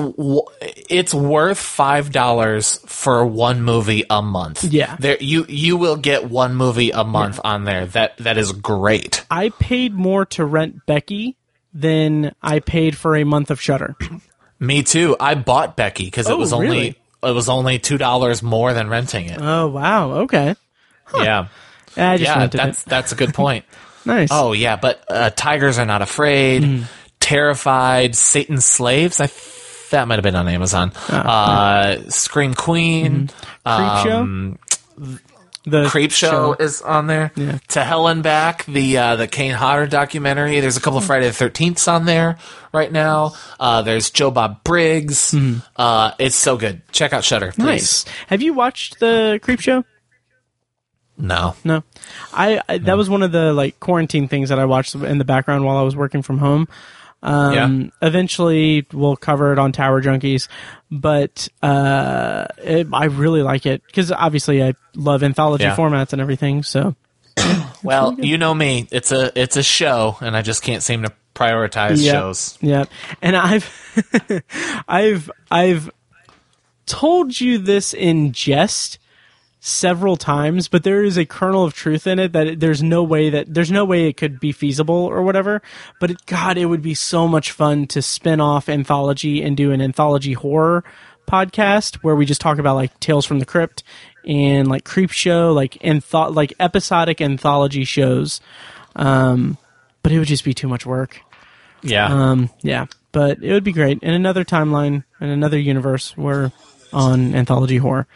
it's worth five dollars for one movie a month.
Yeah.
there you you will get one movie a month on there. That that is great.
I paid more to rent Becky than I paid for a month of Shudder. <clears throat>
Me too. I bought Becky because it
Oh,
was only
really?
it was only two dollars more than renting it.
Oh wow. Okay.
Yeah,
I just
yeah. That's
it.
that's a good point. <laughs>
Nice.
Oh yeah, but uh, tigers are not afraid.
Mm-hmm.
Terrified, Satan's slaves. I that might have been on Amazon.
Ah,
uh, Scream Queen.
Creep
um,
the
Creepshow, is on there.
Yeah.
To Hell and Back, the uh, the Kane Hodder documentary. There's a couple of Friday the Thirteenths on there right now. Uh, there's Joe Bob Briggs. Uh, it's so good. Check out Shudder, please.
Mm-hmm. Nice. Have you watched the Creepshow?
No,
No. I, I that was one of the like quarantine things that I watched in the background while I was working from home. Um,
Yeah.
Eventually, we'll cover it on Tower Junkies, but uh, it, I really like it because obviously I love anthology
Yeah.
formats and everything. So <clears throat>
well, you know me. It's a it's a show, and I just can't seem to prioritize
yeah,
shows.
yeah. And I've, <laughs> I've, I've told you this in jest several times, but there is a kernel of truth in it that it- there's no way that there's no way it could be feasible or whatever. But it, God, it would be so much fun to spin off anthology and do an anthology horror podcast where we just talk about like Tales from the Crypt and like Creepshow, like and antho- like episodic anthology shows. Um, but it would just be too much work.
Yeah.
Um, yeah, but it would be great in another timeline in another universe where on anthology horror.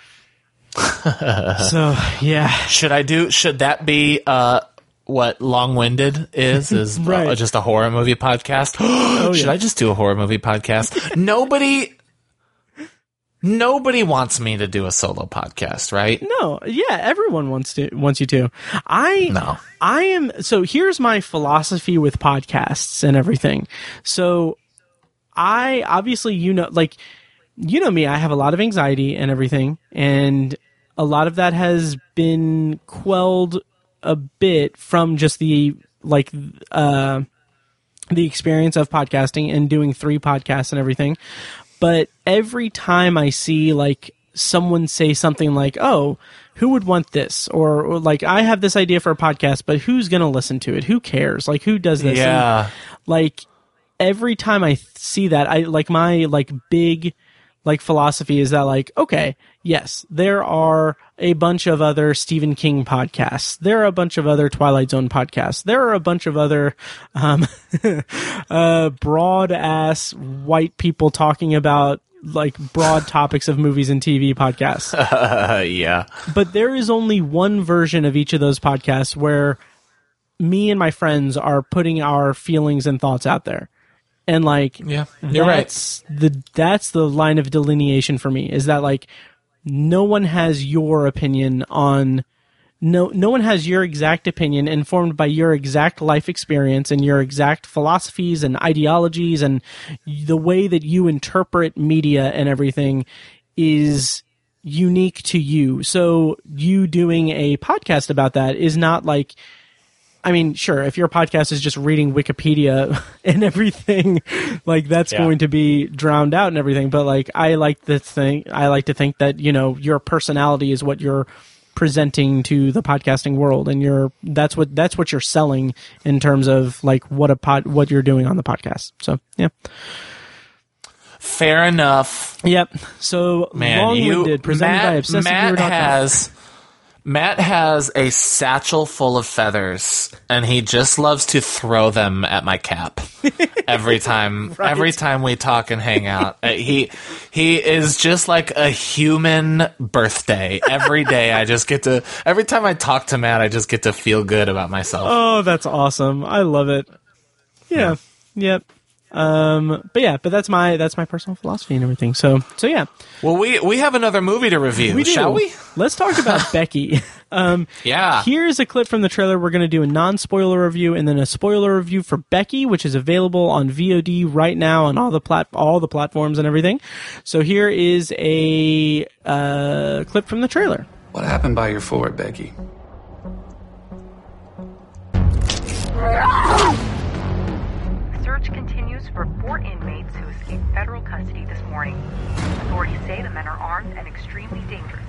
So yeah,
Should I do? Should that be uh, what long winded is? Is <laughs> uh, just a horror movie podcast? <gasps> oh, Should
yeah.
I just do a horror movie podcast? nobody, nobody wants me to do a solo podcast, right?
no, yeah, everyone wants to wants you to. I
No.
I am so here's my philosophy with podcasts and everything. So I obviously you know like you know me, I have a lot of anxiety and everything and a lot of that has been quelled a bit from just the like uh the experience of podcasting and doing three podcasts and everything. But every time I see like someone say something like, "Oh, who would want this?" or, or like, "I have this idea for a podcast, but who's going to listen to it? Who cares? Like, who does this?" And,
Yeah.
like every time I th- see that, I like my like big like philosophy is that like okay, yes, there are a bunch of other Stephen King podcasts. There are a bunch of other Twilight Zone podcasts. There are a bunch of other um <laughs> uh broad ass white people talking about like broad topics of movies and TV podcasts
Uh, <laughs> yeah.
but there is only one version of each of those podcasts where me and my friends are putting our feelings and thoughts out there and like
Yeah. You're right.
that's the that's the line of delineation for me is that like no one has your opinion on no no one has your exact opinion informed by your exact life experience and your exact philosophies and ideologies and the way that you interpret media and everything is unique to you. So you doing a podcast about that is not like I mean, sure, if your podcast is just reading Wikipedia <laughs> and everything, like that's
Yeah.
going to be drowned out and everything. But like, I like to think, I like to think that, you know, your personality is what you're presenting to the podcasting world and you're, that's what, that's what you're selling in terms of like what a pod, what you're doing on the podcast. So, yeah.
Fair enough.
Yep. So
Man, you
long-winded, presented
Matt,
by obsessiveviewer.com.
Matt has Matt has a satchel full of feathers, and he just loves to throw them at my cap every <laughs> time. Every time we talk and hang out, Uh, he he is just like a human birthday. Every day, I just get to. Every time I talk to Matt, I just get to feel good about myself.
Oh, that's awesome. I love it. Yeah. Yep. Um, but yeah, but that's my that's my personal philosophy and everything. So so yeah,
Well, we we have another movie to review,
we do.
shall we?
Let's talk about <laughs> Becky. Um,
Yeah.
here's a clip from the trailer. We're going to do a non-spoiler review and then a spoiler review for Becky, which is available on VOD right now on all the plat all the platforms and everything. So here is a uh, clip from the trailer.
What happened by your fort, Becky?
Search continues for four inmates who escaped federal custody this morning. Authorities say the men are armed and extremely dangerous.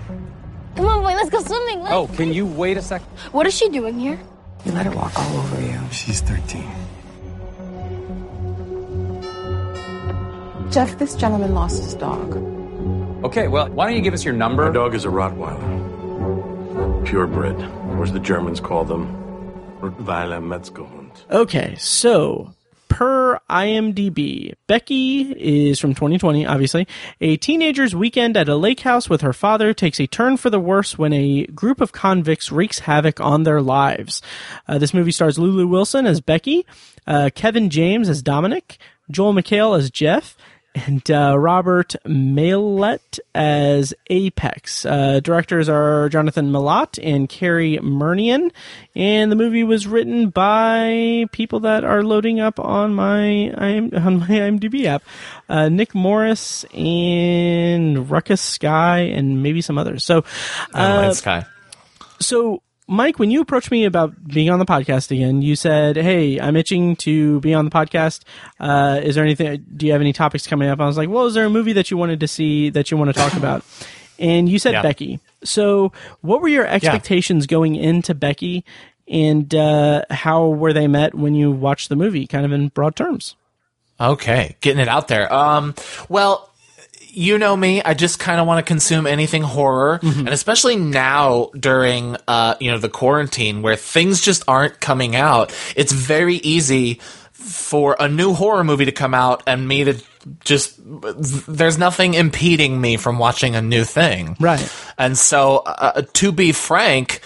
Come on, boy, let's go swimming. Let's...
Oh, can you wait a sec?
What is she doing here?
You let her walk all over you. She's 13.
Jeff, this gentleman lost his dog.
Okay, well, why don't you give us your number?
Our dog is a Rottweiler. Purebred, or as the Germans call them, Rottweiler Metzgerhund.
Okay, so per IMDb, Becky is from 2020, obviously. A teenager's weekend at a lake house with her father takes a turn for the worse when a group of convicts wreaks havoc on their lives. Uh, this movie stars Lulu Wilson as Becky, uh, Kevin James as Dominic, Joel McHale as Jeff, and uh, Robert Maillet as Apex. Uh, directors are Jonathan Milott and Cary Murnion, and the movie was written by people that are loading up on my IM, <laughs> on my IMDb app: uh, Nick Morris and Ruckus Skye, and maybe some others. So, uh,
Sky.
so Mike, when you approached me about being on the podcast again, you said, "Hey, I'm itching to be on the podcast. Uh, is there anything? Do you have any topics coming up?" I was like, "Well, is there a movie that you wanted to see that you want to talk about?" <laughs> And you said
Yeah.
Becky. So, what were your expectations going into Becky, and uh, how were they met when you watched the movie? Kind of in broad terms.
Okay, getting it out there. Um, well, you know me, I just kind of want to consume anything horror, and especially now during uh, you know, the quarantine where things just aren't coming out. It's very easy for a new horror movie to come out and me to just there's nothing impeding me from watching a new thing.
Right.
And so uh, to be frank,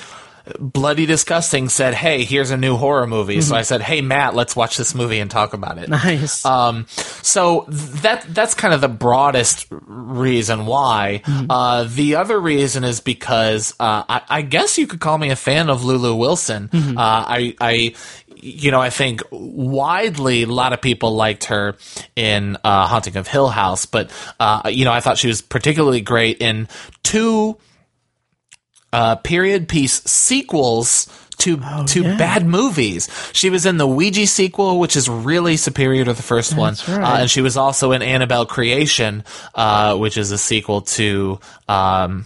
Bloody Disgusting said, "Hey, here's a new horror movie." So
Mhm.
I said, "Hey, Matt, let's watch this movie and talk about it."
Nice.
Um, so that that's kind of the broadest reason why. Uh, the other reason is because uh, I, I guess you could call me a fan of Lulu Wilson.
Mhm.
Uh, I, I, you know, I think widely a lot of people liked her in uh, Haunting of Hill House, but uh, you know, I thought she was particularly great in two uh, period piece sequels to to
yeah.
bad movies. She was in the Ouija sequel, which is really superior to the first
That's
one,
right.
uh, and she was also in Annabelle Creation, uh, which is a sequel to um,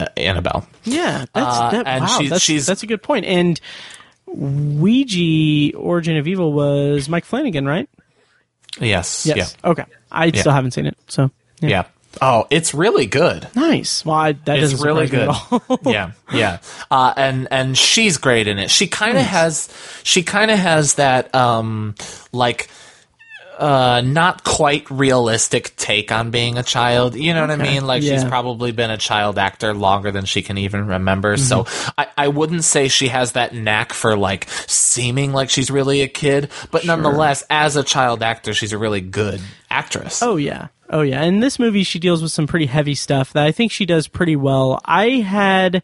uh, Annabelle.
Yeah, that's
Uh,
that,
and
wow,
she's-
that's,
she's-
that's a good point. And Ouija Origin of Evil was Mike Flanagan, right?
Yes.
Yes.
Yeah.
Okay. I
Yeah.
still haven't seen it, so
Yeah. Oh, it's really good.
nice. Well, I, that
it's
doesn't
really good.
me at all. <laughs>
yeah, yeah. Uh, and and she's great in it. She kind of has she kind of has that um like uh not quite realistic take on being a child. You know what I mean? Like she's probably been a child actor longer than she can even remember. So
Mm-hmm.
I I wouldn't say she has that knack for like seeming like she's really a kid, but nonetheless as a child actor she's a really good actress.
Oh yeah. Oh yeah. In this movie she deals with some pretty heavy stuff that I think she does pretty well. I had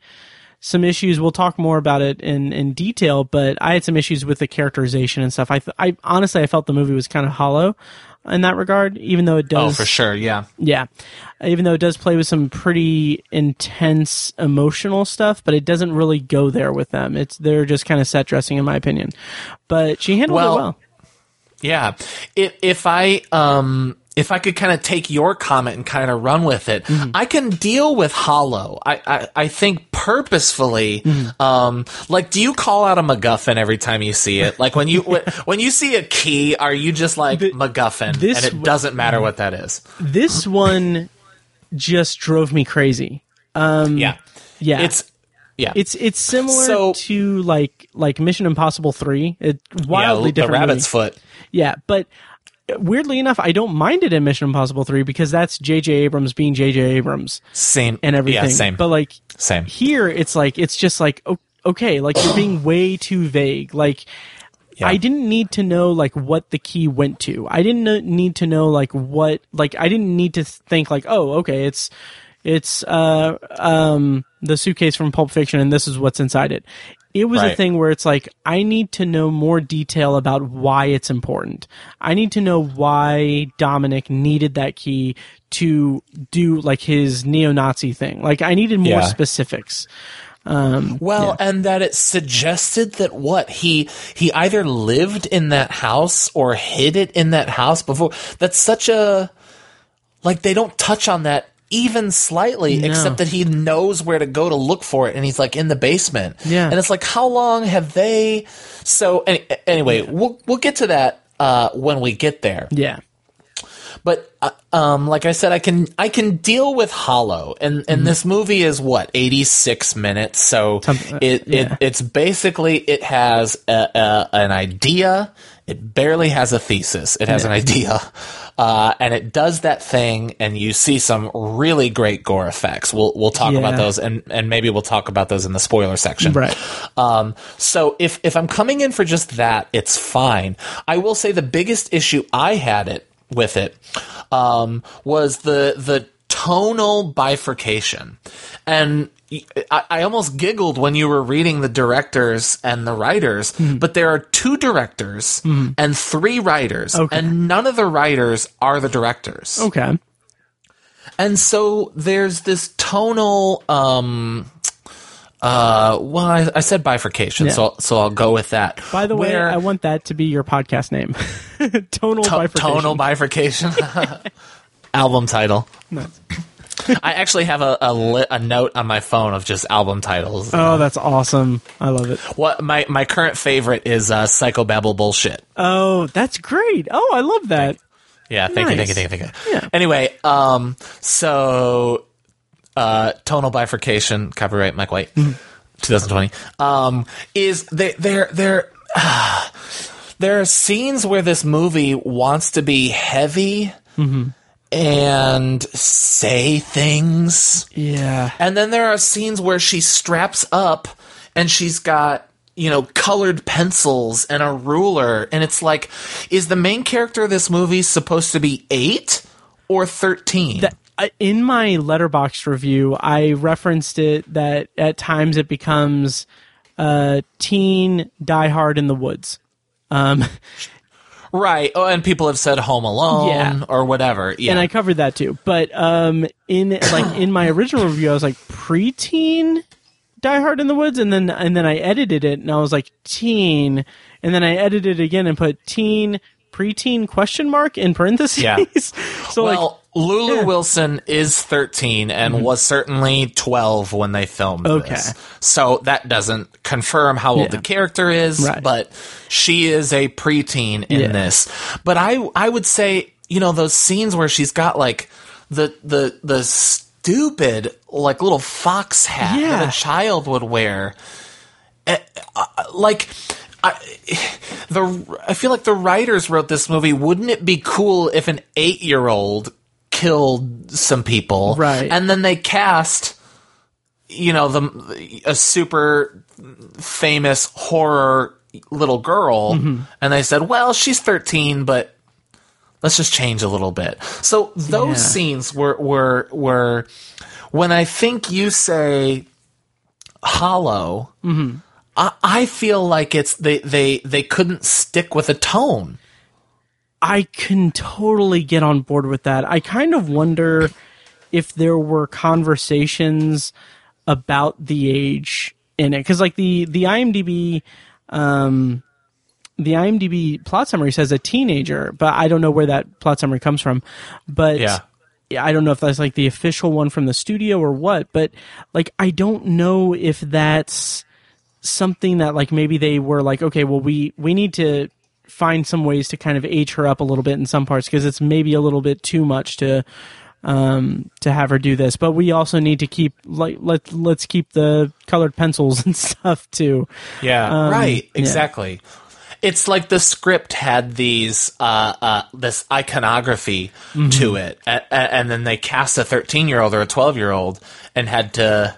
some issues. We'll talk more about it in, in detail, but I had some issues with the characterization and stuff. I, th- I honestly, I felt the movie was kind of hollow in that regard, even though it does.
Oh, for sure. Yeah.
Yeah. Even though it does play with some pretty intense emotional stuff, but it doesn't really go there with them. It's, they're just kind of set dressing in my opinion, but she handled
Well,
it well.
Yeah. If if I um if I could kind of take your comment and kind of run with it,
Mm-hmm.
I can deal with hollow. I, I, I think purposefully,
Mm-hmm.
um, like, do you call out a MacGuffin every time you see it? Like when you, when, <laughs> when you see a key, are you just like MacGuffin
this
and it doesn't matter what that is?
This one just drove me crazy. Um,
Yeah.
yeah.
It's, yeah.
It's it's similar
So-
to like like Mission Impossible three. It wildly
yeah,
different.
The rabbit's
movie.
foot.
Yeah, but weirdly enough, I don't mind it in Mission Impossible three because that's J.J. Abrams being J.J. Abrams
Same.
and everything.
Yeah, same.
But like
Same.
here, it's like it's just like okay, like you're being <clears throat> way too vague. Like I didn't need to know like what the key went to. I didn't need to know like what like I didn't need to think like oh okay it's it's uh um the suitcase from Pulp Fiction and this is what's inside it. It was a thing where it's like I need to know more detail about why it's important. I need to know why Dominic needed that key to do like his neo-Nazi thing. Like I needed more
Yeah.
specifics. Um,
Well, and that it suggested that what he he either lived in that house or hid it in that house before. That's such a like they don't touch on that even slightly,
No.
except that he knows where to go to look for it, and he's like in the basement.
Yeah.
and it's like how long have they? So any, anyway, we'll we'll get to that uh, when we get there.
yeah.
But uh, um, like I said, I can I can deal with Hollow, and and this movie is what eighty six minutes, so
uh,
it,
yeah.
it it's basically it has a, a, an idea. It barely has a thesis. It has an idea, uh, and it does that thing, and you see some really great gore effects. We'll we'll talk
Yeah.
about those, and and maybe we'll talk about those in the spoiler section.
Right.
Um, so if if I'm coming in for just that, it's fine. I will say the biggest issue I had it with it um, was the the tonal bifurcation, and I, I almost giggled when you were reading the directors and the writers.
Hmm.
But there are two directors and three writers,
Okay.
and none of the writers are the directors.
Okay.
And so there's this tonal um uh well I, I said bifurcation,
Yeah.
so so I'll go with that.
By the way, I want that to be your podcast name. <laughs> Tonal
to-
bifurcation.
tonal bifurcation. <laughs> <laughs> album title.
Nice. <coughs>
I actually have a a, li- a note on my phone of just album titles.
Oh, that's awesome. I love it.
What my my current favorite is uh Psychobabble bullshit.
Oh, that's great. Oh, I love that.
Yeah, thank you, thank you, thank you, thank you.
Yeah.
Anyway, um, so uh, tonal bifurcation, copyright Mike White,
Mm-hmm.
2020, um, is they they're they're. <sighs> there are scenes where this movie wants to be heavy and say things.
Yeah.
And then there are scenes where she straps up and she's got, you know, colored pencils and a ruler. And it's like, is the main character of this movie supposed to be eight or 13?
That, I- in my Letterboxd review, I referenced it that at times it becomes uh, teen Die Hard in the woods. Um,
right. Oh, and people have said Home Alone
Yeah.
or whatever. Yeah.
and I covered that too. But um, in like in my original review, I was like preteen Die Hard in the Woods, and then and then I edited it, and I was like teen, and then I edited it again and put teen preteen question mark in parentheses.
Yeah. <laughs>
so like
Lulu Wilson is 13 and was certainly 12 when they filmed
Mm-hmm. Okay.
this. So that doesn't confirm how old
Yeah.
the character is,
Right.
but she is a preteen in
Yeah.
this. But I I would say, you know, those scenes where she's got like the the the stupid like little fox hat
Yeah.
that a child would wear. Eh, uh, like I, <sighs> the I feel like the writers wrote this movie. Wouldn't it be cool if an eight year old killed some people,
Right.
And then they cast, you know, the a super famous horror little girl,
Mm-hmm.
and they said, "Well, she's thirteen, but." Let's just change a little bit. So those
Yeah.
scenes were were were when I think you say hollow,
Mm-hmm.
I, I feel like it's they they they couldn't stick with a tone.
I can totally get on board with that. I kind of wonder if there were conversations about the age in it because like the the IMDb um the IMDb plot summary says a teenager, but I don't know where that plot summary comes from. But
Yeah.
yeah, I don't know if that's like the official one from the studio or what, but like I don't know if that's something that like maybe they were like, okay, well we we need to find some ways to kind of age her up a little bit in some parts because it's maybe a little bit too much to um to have her do this but we also need to keep like let let's keep the colored pencils <laughs> and stuff too Um,
right.
yeah.
Exactly. It's like the script had these uh, uh, this iconography
Mm-hmm.
to it, a- a- and then they cast a thirteen year old or a twelve year old and had to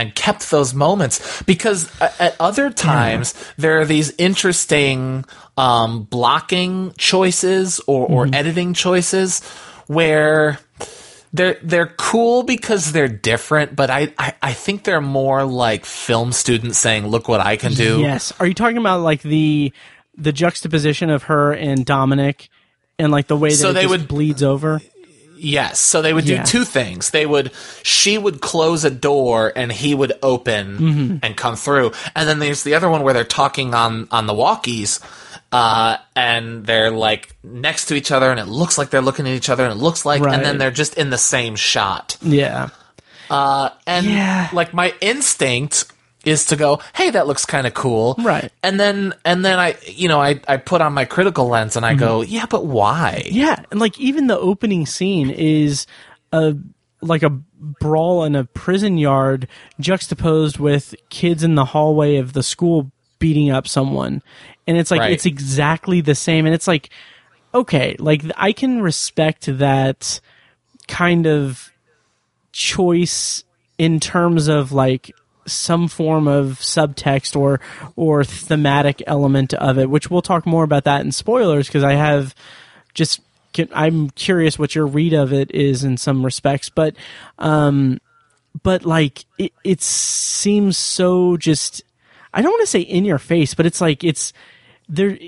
and kept those moments because at other times there are these interesting um, blocking choices or, or
Mm-hmm.
editing choices where they're they're cool because they're different, but I, I, I think they're more like film students saying, "Look what I can do."
yes are you talking about like the the juxtaposition of her and dominic and like the way that
So
it
they
just
would-
bleeds over
Yes. So they would do
Yeah.
two things. They would, she would close a door and he would open
Mm-hmm.
and come through. And then there's the other one where they're talking on, on the walkies, uh, and they're like next to each other and it looks like they're looking at each other and it looks like,
Right.
and then they're just in the same shot.
yeah
Uh, and
Yeah.
like my instinct is to go, hey, that looks kind of cool.
Right.
And then, and then I, you know, I, I put on my critical lens and I go, yeah, but why?
Mm-hmm. Yeah, and like even the opening scene is a like a brawl in a prison yard juxtaposed with kids in the hallway of the school beating up someone. And it's like
Right.
it's exactly the same and it's like okay, like I can respect that kind of choice in terms of like some form of subtext or or thematic element of it which we'll talk more about that in spoilers because i have just i'm curious what your read of it is in some respects but um but like it, it seems so just i don't want to say in your face but it's like it's they're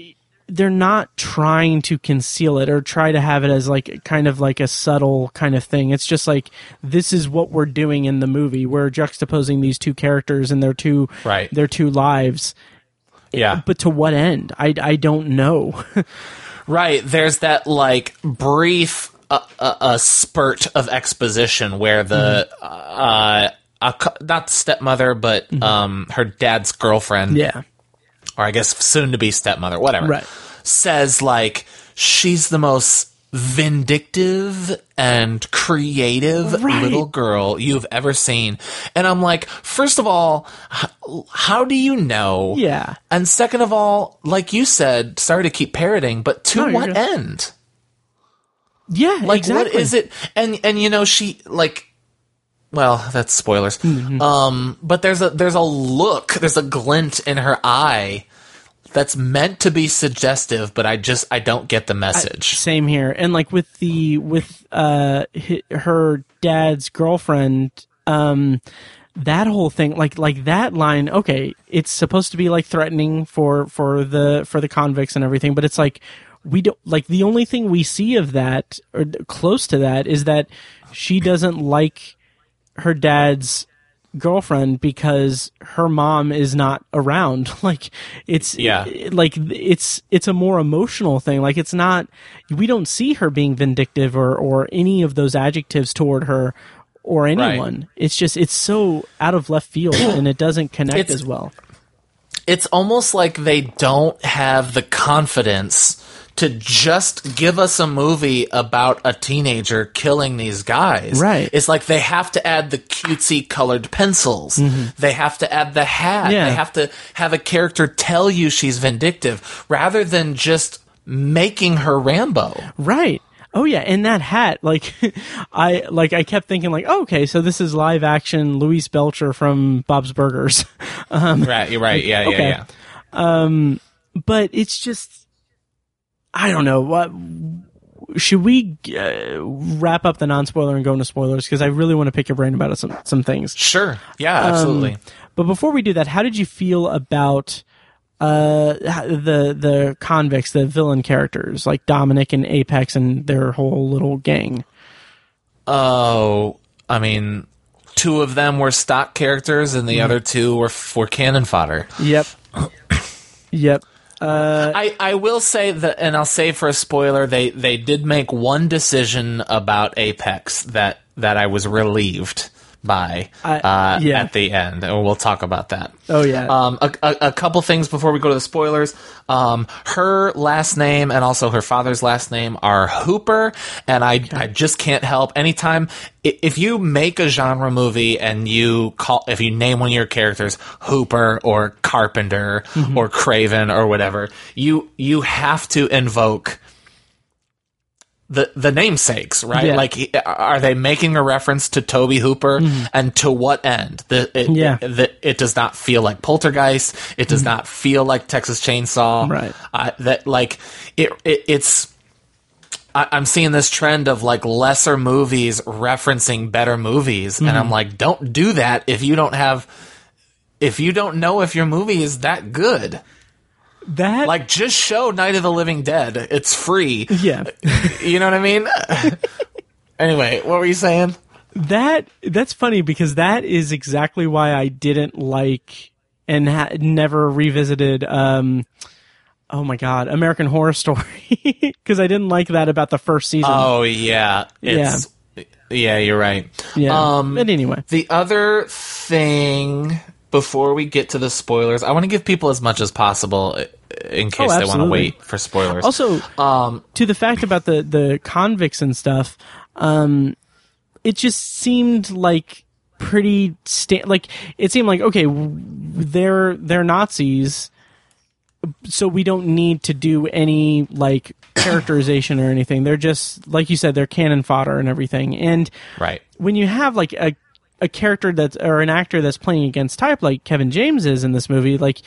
they're not trying to conceal it or try to have it as like kind of like a subtle kind of thing. It's just like this is what we're doing in the movie. We're juxtaposing these two characters and their two
Right.
their two lives.
Yeah.
But to what end? I, I don't know. <laughs>
Right. There's that like brief uh, uh, a spurt of exposition where the uh, a, cou- not stepmother, but um, her dad's girlfriend,
yeah.
or I guess soon to be stepmother, whatever,
Right.
Says like she's the most vindictive and creative
Right.
little girl you've ever seen. And I'm like, first of all, h- how do you know?
Yeah.
And second of all, like you said, sorry to keep parroting, but to
No,
what end?
Yeah,
Like
exactly.
what is it? And and you know she like well, that's spoilers.
Mm-hmm.
Um but there's a there's a look, there's a glint in her eye that's meant to be suggestive, but I just I don't get the message.
Same here, and like with the with uh her dad's girlfriend, um, that whole thing, like like that line. Okay, it's supposed to be like threatening for for the for the convicts and everything, but it's like we don't like the only thing we see of that or close to that is that she doesn't like her dad's girlfriend because her mom is not around. <laughs> Like it's
Yeah.
like it's it's a more emotional thing. Like it's not we don't see her being vindictive or or any of those adjectives toward her or anyone. It's just it's so out of left field <coughs> and it doesn't connect
It's-
as well.
it's almost like they don't have the confidence to just give us a movie about a teenager killing these guys.
Right.
It's like they have to add the cutesy colored pencils. They have to add the hat.
Mm-hmm. Yeah.
They have to have a character tell you she's vindictive rather than just making her Rambo.
Right. Oh yeah, and that hat, like <laughs> I like I kept thinking like, oh, okay, so this is live action Louise Belcher from Bob's Burgers. <laughs> um,
Right, you're right. Yeah,
okay.
yeah,
Um, but it's just, I don't know what. Should we uh, wrap up the non-spoiler and go into spoilers? Because I really want to pick your brain about some some things.
Sure. Yeah,
Um,
absolutely.
but before we do that, how did you feel about uh the the convicts, the villain characters like Dominic and Apex and their whole little gang?
Oh, I mean, two of them were stock characters, and the
Mm-hmm.
other two were for cannon fodder.
Yep. <clears throat> yep. Uh,
I, I will say that, and I'll say for a spoiler, they, they did make one decision about Apex that, that I was relieved by
I-
uh,
yeah.
at the end, and we'll talk about that.
Oh, yeah.
Um, a, a, a couple things before we go to the spoilers. Um, her last name and also her father's last name are Hooper, and I I just can't help. Anytime if you make a genre movie and you call if you name one of your characters Hooper or Carpenter
Mm-hmm.
or Craven or whatever, you you have to invoke the the namesakes, right?
Yeah.
Like, are they making a reference to Tobe Hooper, and to what end? The, it,
Mm-hmm. Yeah. Mm-hmm.
it, the, it does not feel like Poltergeist. It does not feel like Texas Chainsaw.
Right.
Uh, that like it, it it's. I, I'm seeing this trend of like lesser movies referencing better movies, and
Mm-hmm.
I'm like, don't do that if you don't have. If you don't know if your movie is that good,
that
like just show Night of the Living Dead. It's free.
yeah. <laughs>
You know what I mean? <laughs> anyway, what were you saying?
That that's funny because that is exactly why I didn't like and ha- never revisited. Um, oh my god, American Horror Story <laughs> because I didn't like that about the first season.
Oh yeah, it's, yeah. you're right.
yeah,
Um,
but anyway,
the other thing before we get to the spoilers, I want to give people as much as possible uh, in case they want to wait for spoilers.
also
um,
to the fact about the the convicts and stuff. Um, it just seemed like pretty sta- like it seemed like okay, they're they're Nazis. so we don't need to do any like <coughs> characterization or anything. They're just like you said, they're cannon fodder and everything. And
right.
when you have like a a character that's or an actor that's playing against type like Kevin James is in this movie, like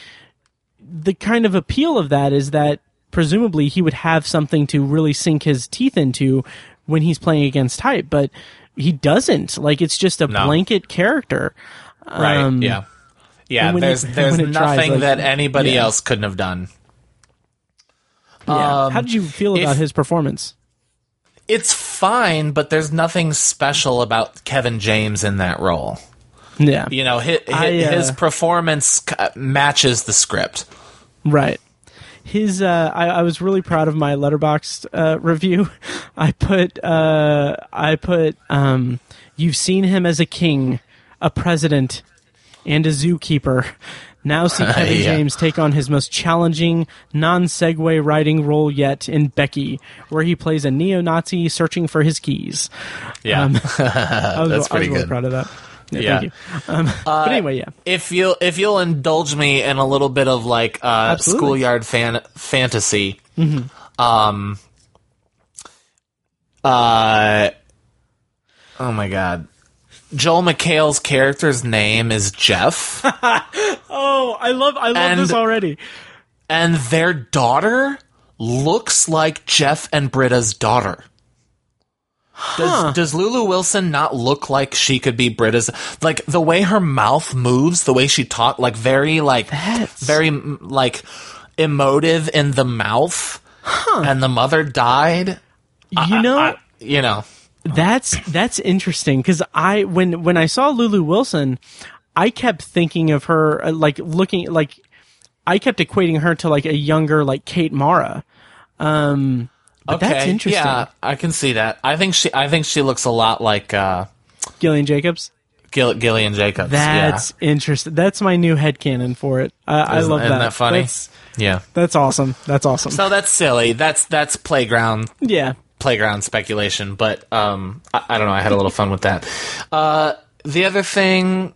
the kind of appeal of that is that presumably he would have something to really sink his teeth into when he's playing against type, but he doesn't. Like it's just a
No.
blanket character.
Right.
Um,
yeah. Yeah. There's
it-
there's
it tries,
nothing
like-
that anybody
yeah.
else couldn't have done.
Yeah.
Um,
How did you feel about
if-
his performance?
It's fine, but there's nothing special about Kevin James in that role.
Yeah.
You know, his,
I, uh,
his performance matches the script.
Right. His, uh, I, I was really proud of my Letterboxd uh, review. <laughs> I put, uh, I put, um, you've seen him as a king, a president, and a zookeeper. Now see <laughs> Kevin
Yeah.
James take on his most challenging non-Segway riding role yet in Becky, where he plays a neo-Nazi searching for his keys.
Yeah.
Um, <laughs> <laughs> was,
That's pretty
really
good.
proud of that. Yeah,
Yeah.
thank you. Um, but anyway, yeah.
If you'll if you'll indulge me in a little bit of like uh, schoolyard fan fantasy,
Mhm.
um, uh, oh my god, Joel McHale's character's name is Jeff, <laughs>
Oh, I love I love
And-
this already.
and their daughter looks like Jeff and Britta's daughter. Does, does Lulu Wilson not look like she could be Britta's? Like the way her mouth moves, the way she talks, like very like very mm, like emotive in the mouth. And the mother died.
You know,
You know,
That's that's interesting because I when when I saw Lulu Wilson, I kept thinking of her uh, like looking like I kept equating her to like a younger like Kate Mara. Um, but
okay,
that's interesting.
Yeah, I can see that. I think she, I think she looks a lot like uh,
Gillian Jacobs.
Gill, Gillian Jacobs.
That's interesting. That's my new headcanon for it. I, I love
isn't
that.
that funny?
That's,
yeah.
that's awesome. That's awesome.
So that's silly. That's that's playground
yeah.
Playground speculation, but um, I, I don't know. I had a little fun with that. Uh, the other thing,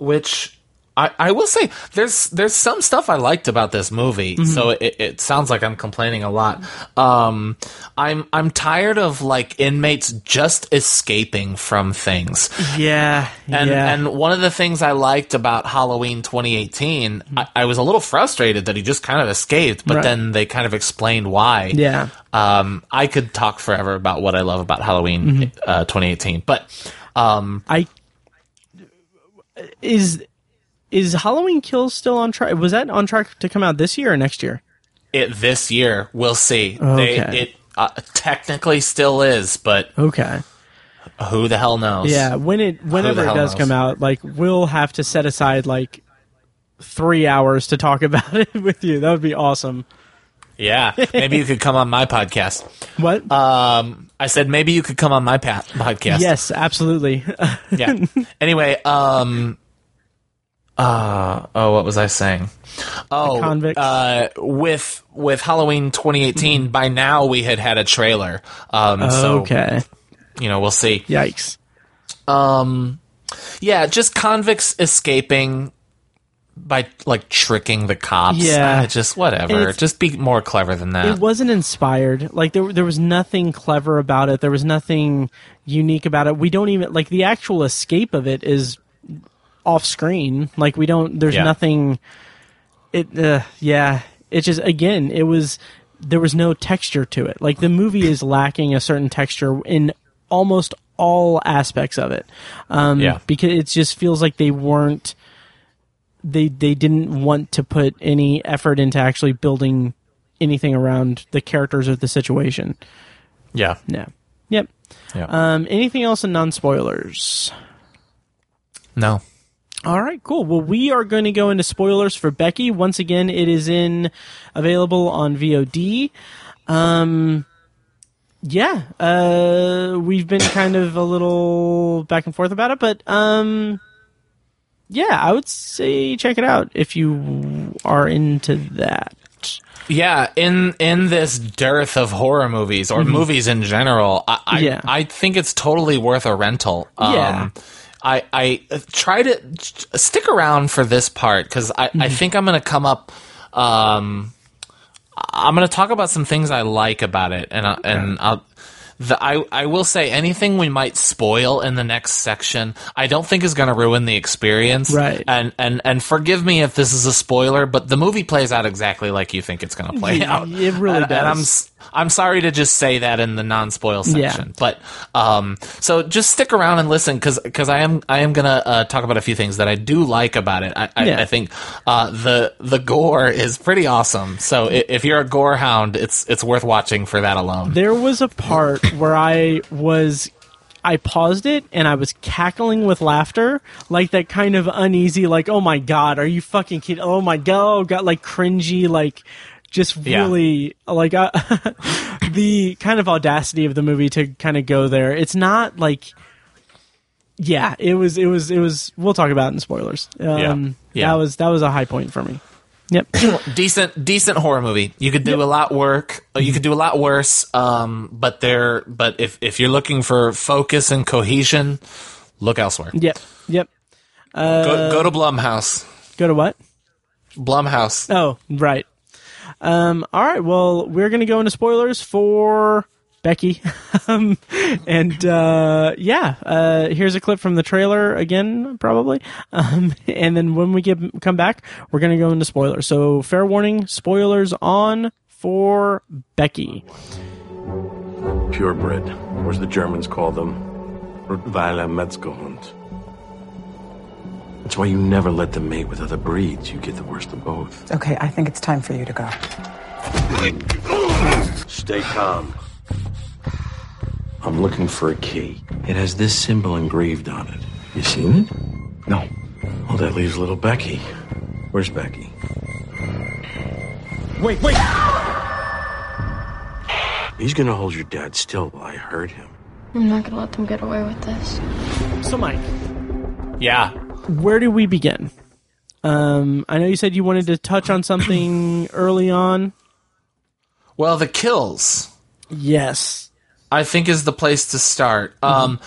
which I, I will say, there's there's some stuff I liked about this movie.
Mm-hmm.
So it, it sounds like I'm complaining a lot. Um, I'm I'm tired of like inmates just escaping from things.
Yeah.
And
yeah.
and one of the things I liked about Halloween 2018, I, I was a little frustrated that he just kind of escaped, but
Right.
then they kind of explained why.
Yeah.
Um, I could talk forever about what I love about Halloween
Mm-hmm.
uh, 2018, but um,
I is is Halloween Kills still on track? Was that on track to come out this year or next year?
it this year we'll see.
Okay.
They, it uh, technically still is, but
Okay.
who the hell knows?
Yeah, when it whenever it does
knows?
come out, like we'll have to set aside like three hours to talk <laughs> about it with you. That would be awesome.
yeah. Maybe you could come on my podcast.
What?
Um, I said maybe you could come on my pa- podcast.
Yes, absolutely. <laughs>
yeah. Anyway, um uh oh what was I saying? Oh,
convicts?
uh with with Halloween 2018 by now we had had a trailer. Um so
okay.
you know, we'll see.
Yikes.
Um yeah, just convicts escaping by like tricking the cops.
Yeah.
Ah, just whatever. Just be more clever than that.
It wasn't inspired. Like there, there was nothing clever about it. There was nothing unique about it. We don't even like the actual escape of it is off screen. Like we don't. There's
Yeah.
nothing. It. Uh, yeah. It just again. It was. There was no texture to it. Like the movie is lacking a certain texture in almost all aspects of it. Um,
Yeah.
Because it just feels like they weren't. They they didn't want to put any effort into actually building anything around the characters or the situation.
yeah.
No. Yep.
Yeah.
Um, anything else in non spoilers?
no.
All right, cool. Well, we are going to go into spoilers for Becky. Once again, it is in available on VOD. Um, yeah, uh, we've been kind of a little back and forth about it, but um, yeah, I would say check it out if you are into that.
Yeah, in in this dearth of horror movies or movies in general, I I,
Mm-hmm. Yeah.
I think it's totally worth a rental. Um,
Yeah.
I I uh, try to stick around for this part because I,
Mm-hmm.
I think I'm gonna come up. Um, I'm gonna talk about some things I like about it, and I, and I'll. The, I I will say anything we might spoil in the next section, I don't think is going to ruin the experience.
Right.
And and and forgive me if this is a spoiler, but the movie plays out exactly like you think it's going to play
Yeah,
out.
it really
and, And I'm
does.
I'm sorry to just say that in the non-spoil
Yeah.
section, but um, so just stick around and listen because because I am I am gonna uh, talk about a few things that I do like about it. I, I,
Yeah.
I think uh, the the gore is pretty awesome. So if you're a gore hound, it's it's worth watching for that alone.
There was a part <laughs> where I was I paused it and I was cackling with laughter, like that kind of uneasy, like, oh my god, are you fucking kidding? Oh my god, got like cringy, like just
Yeah.
really like uh, <laughs> the kind of audacity of the movie to kind of go there. It's not like yeah, it was it was it was. We'll talk about it in spoilers. Um,
Yeah.
that was that was a high point for me. Yep. <clears throat>
decent decent horror movie. You could do a lot work. uh, You could do a lot worse. Um, but there. But if if you're looking for focus and cohesion, look elsewhere.
yep. Yep. Uh,
Go, go to Blumhouse.
Go to what?
Blumhouse.
Oh, right. Um, all right. Well, we're going to go into spoilers for Becky. <laughs> um, and uh, yeah, uh, here's a clip from the trailer again, probably. Um, <laughs> and then when we get come back, we're going to go into spoilers. So, fair warning: spoilers on for Becky.
Purebred, or as the Germans call them, Rottweiler Metzgerhund. That's why you never let them mate with other breeds. You get the worst of both.
Okay, I think it's time for you to go.
Stay calm. I'm looking for a key. It has this symbol engraved on it. You seen it? No. Well, that leaves little Becky. Where's Becky?
Wait, wait!
He's gonna hold your dad still while I hurt him.
I'm not gonna let them get away with this.
So, Mike,
Yeah.
Where do we begin? Um, I know you said you wanted to touch on something <clears throat> early on.
Well, the kills.
Yes.
I think is the place to start. Um,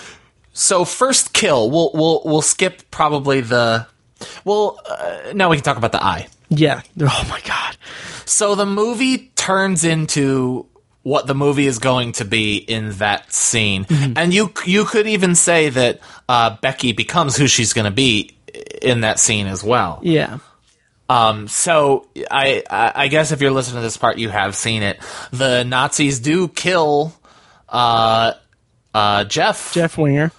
so first kill, we'll we'll we'll skip probably the. Well, uh, now we can talk about the eye.
Yeah. Oh my god.
So the movie turns into what the movie is going to be in that scene, and you you could even say that uh, Becky becomes who she's going to be in that scene as well.
Yeah.
Um, so I, I guess if you're listening to this part, you have seen it. The Nazis do kill uh, uh, Jeff
Jeff Winger.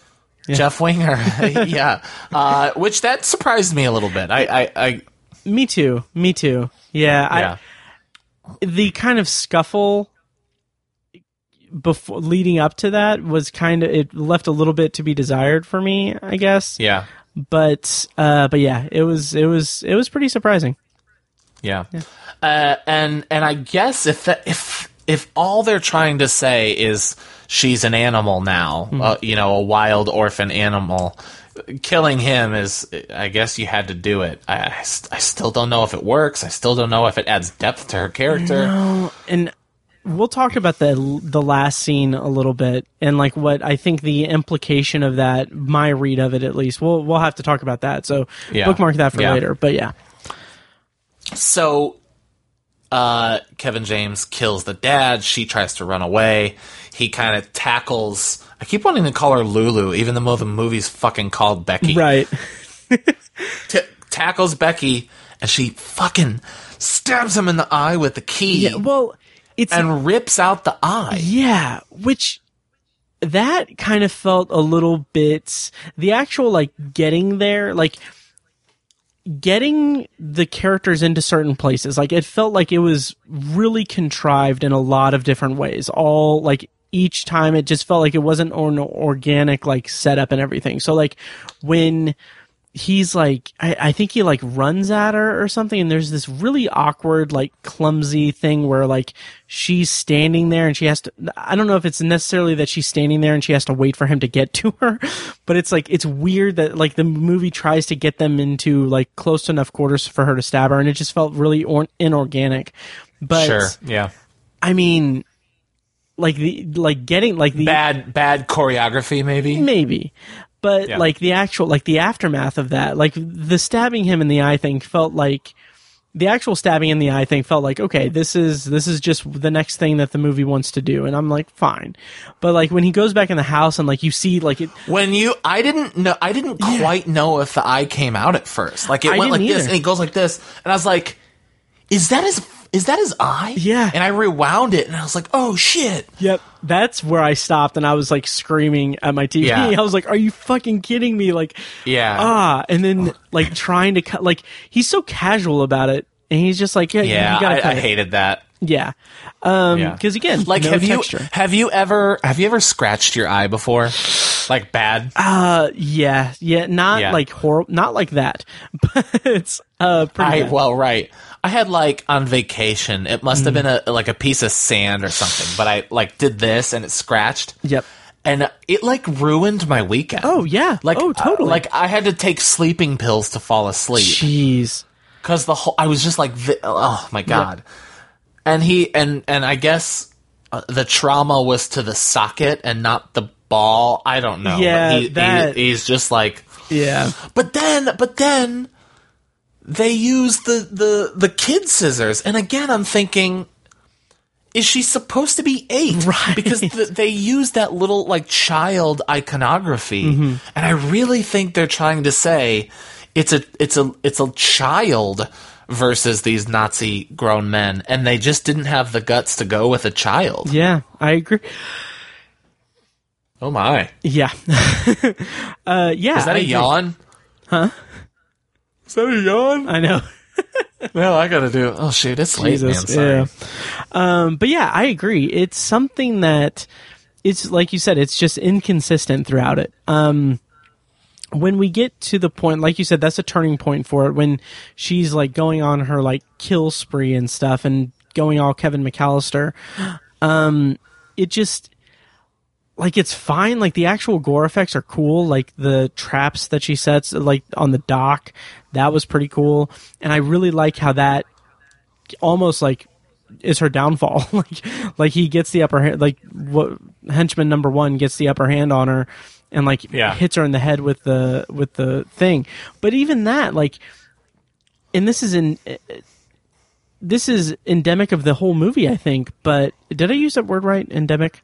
Jeff Winger, <laughs> yeah. Uh, which that surprised me a little bit. I I, I
Me too. Me too. Yeah.
yeah.
I the kind of scuffle before leading up to that was kind of it left a little bit to be desired for me, I guess.
yeah.
But uh but yeah, it was it was it was pretty surprising.
Yeah. Uh, and and I guess if that, if if all they're trying to say is she's an animal now, uh, you know, a wild orphan animal, killing him is, I guess you had to do it. I, I, st- I still don't know if it works. I still don't know if it adds depth to her character.
No, and we'll talk about the the last scene a little bit and like what I think the implication of that, my read of it at least. We'll we'll have to talk about that. So
Yeah.
bookmark that for
Yeah.
later. But yeah.
So, uh, Kevin James kills the dad. She tries to run away. He kind of tackles. I keep wanting to call her Lulu, even though the movie's fucking called Becky.
Right. <laughs>
T- tackles Becky, and she fucking stabs him in the eye with the key.
Yeah, well, it's
and rips out the eye.
Yeah, which that kind of felt a little bit the actual like getting there, like getting the characters into certain places. Like it felt like it was really contrived in a lot of different ways. All like each time it just felt like it wasn't an organic like setup and everything. So like when he's like I, I think he like runs at her or something and there's this really awkward like clumsy thing where like she's standing there and she has to i don't know if it's necessarily that she's standing there and she has to wait for him to get <laughs> to her but it's like it's weird that like the movie tries to get them into like close enough quarters for her to stab her and it just felt really or- inorganic but
sure. Yeah.
i mean like the like getting like the
Bad bad choreography, maybe.
maybe but
Yeah.
like the actual like the aftermath of that like the stabbing him in the eye thing felt like the actual stabbing in the eye thing felt like okay this is this is just the next thing that the movie wants to do and i'm like fine but like when he goes back in the house and like you see like it
When you, I didn't know, I didn't quite know if the eye came out at first. Like it
I
went like
didn't
this, and it goes like this, and I was like, "Is that his? Is that his eye?"
Yeah.
And I rewound it, and I was like, "Oh shit!"
yep that's where i stopped and i was like screaming at my tv
Yeah. <laughs>
i was like are you fucking kidding me like
Yeah.
ah and then like trying to cut like he's so casual about it and he's just like yeah,
yeah,
you gotta
I,
cut
I
it.
hated that.
Yeah um
Yeah.
because again
Like,
no
have
texture.
you have you ever have you ever scratched your eye before? Like bad?
Uh, yeah, yeah, not
Yeah.
like horrible, not like that, <laughs> but it's uh pretty.
I
bad.
well, right. I had like on vacation. It must have been a like a piece of sand or something. But I like did this and it scratched.
Yep.
and it like ruined my weekend.
Oh yeah.
Like
oh totally.
uh, like I had to take sleeping pills to fall asleep
jeez.
because the whole I was just like, oh my god. And he and and I guess uh, the trauma was to the socket and not the ball. I don't know.
Yeah,
He- he- he's just like.
Yeah.
But then, but then they use the the the kid scissors, and again, I'm thinking. Is she supposed to be eight? <laughs>
Right.
Because th- they use that little like child iconography,
Mm-hmm.
and I really think they're trying to say it's a it's a it's a child versus these Nazi grown men, and they just didn't have the guts to go with a child.
Yeah, I agree.
Oh my!
Yeah. <laughs> uh, yeah.
Is that
I
a
agree.
yawn?
Huh?
Is that a yawn?
I know. <laughs>
Well, I gotta do. Oh shoot, it's late, man. Sorry.
yeah. Um, but yeah, I agree. It's something that it's like you said, it's just inconsistent throughout it. Um, when we get to the point, like you said, that's a turning point for it. When she's like going on her like kill spree and stuff, and going all Kevin McCallister, um, it just like it's fine. Like the actual gore effects are cool. Like the traps that she sets, like on the dock, that was pretty cool. And I really like how that almost like is her downfall. <laughs> like like he gets the upper hand. Like what henchman number one gets the upper hand on her, and like
Yeah.
hits her in the head with the with the thing. But even that, like, and this is in. This is endemic of the whole movie, I think. But did I use that word right? Endemic.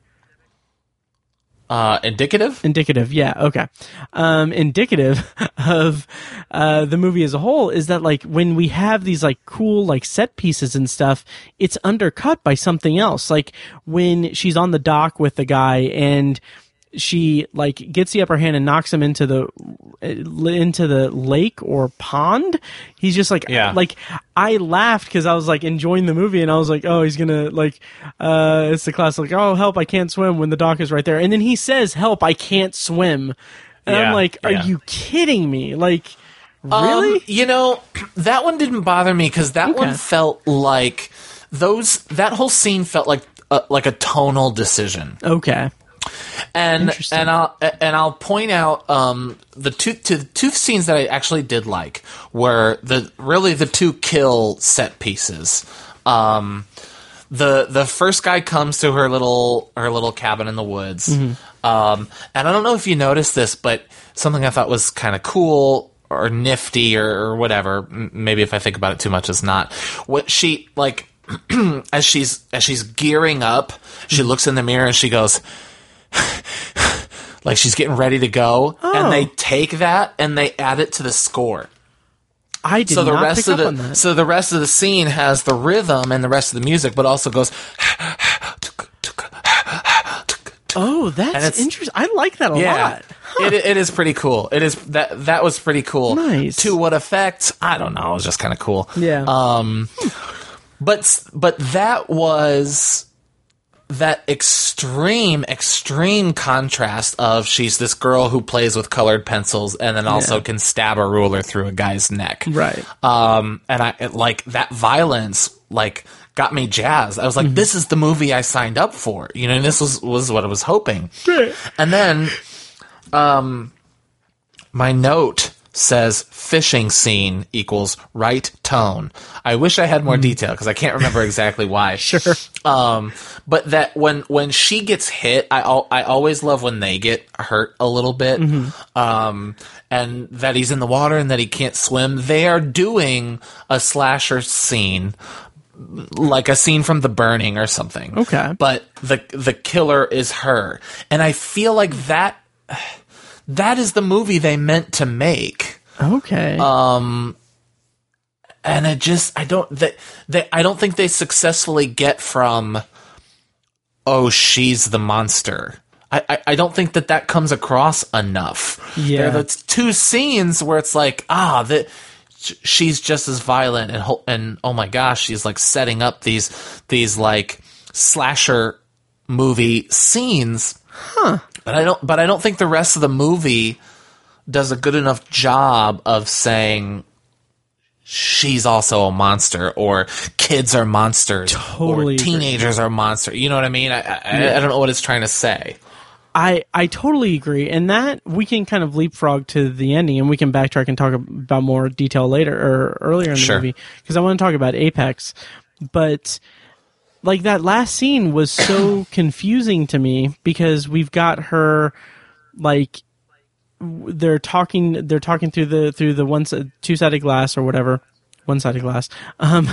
Uh, indicative.
indicative yeah okay um indicative <laughs> of uh the movie as a whole is that like when we have these like cool like set pieces and stuff it's undercut by something else like when she's on the dock with the guy and she like gets the upper hand and knocks him into the into the lake or pond he's just like
Yeah.
like i laughed because i was like enjoying the movie and i was like oh he's gonna like uh it's the classic oh help i can't swim when the dock is right there and then he says help i can't swim and i'm like are
yeah.
you kidding me like
Um,
really
you know, <clears throat> that one didn't bother me because that one felt like those. That whole scene felt like uh, like a tonal decision.
okay
and and I'll and I'll point out um, the two to the two scenes that I actually did like were the really the two kill set pieces. Um, the the first guy comes to her little her little cabin in the woods, um, and I don't know if you noticed this, but something I thought was kind of cool or nifty or, or whatever. m- Maybe if I think about it too much, it's not. What she like <clears throat> as she's as she's gearing up, she looks in the mirror and she goes <laughs> like she's getting ready to go, and they take that and they add it to the score.
i did
so the rest of the so the rest of the scene has the rhythm and the rest of the music, but also goes.
oh that's interesting i like that a
Yeah,
lot
it, it is pretty cool. It is that that was pretty cool.
Nice.
To what effect? I don't know. It was just kind of cool.
yeah
Um, but but that was that extreme extreme contrast of she's this girl who plays with colored pencils and then also
Yeah.
can stab a ruler through a guy's neck.
right
Um, and I it, like that violence like got me jazzed. I was like, this is the movie I signed up for. You know, this was was what I was hoping. And then, um, my note says fishing scene equals right tone. I wish I had more detail because I can't remember exactly why. <laughs>
Sure.
Um, but that when when she gets hit, I al- I always love when they get hurt a little bit. Um, and that he's in the water and that he can't swim. They are doing a slasher scene like a scene from The Burning or something.
Okay.
But the the killer is her. And I feel like that that is the movie they meant to make.
okay
Um and it just I don't they, they I don't think they successfully get from oh she's the monster. I, I, I don't think that that comes across enough.
Yeah.
There are the two scenes where it's like ah that she's just as violent and ho- and oh my gosh she's like setting up these these like slasher movie scenes. Huh. But I don't but I don't think the rest of the movie does a good enough job of saying she's also a monster or kids are monsters
Totally
or
agree.
teenagers are monsters. You know what I mean? I, I, I don't know what it's trying to say.
I I totally agree, and that we can kind of leapfrog to the ending, and we can backtrack and talk about more detail later or earlier in the
Sure.
movie because I want to talk about Apex, but like that last scene was so <coughs> confusing to me because we've got her like they're talking they're talking through the through the one two sided glass or whatever one sided glass <laughs> um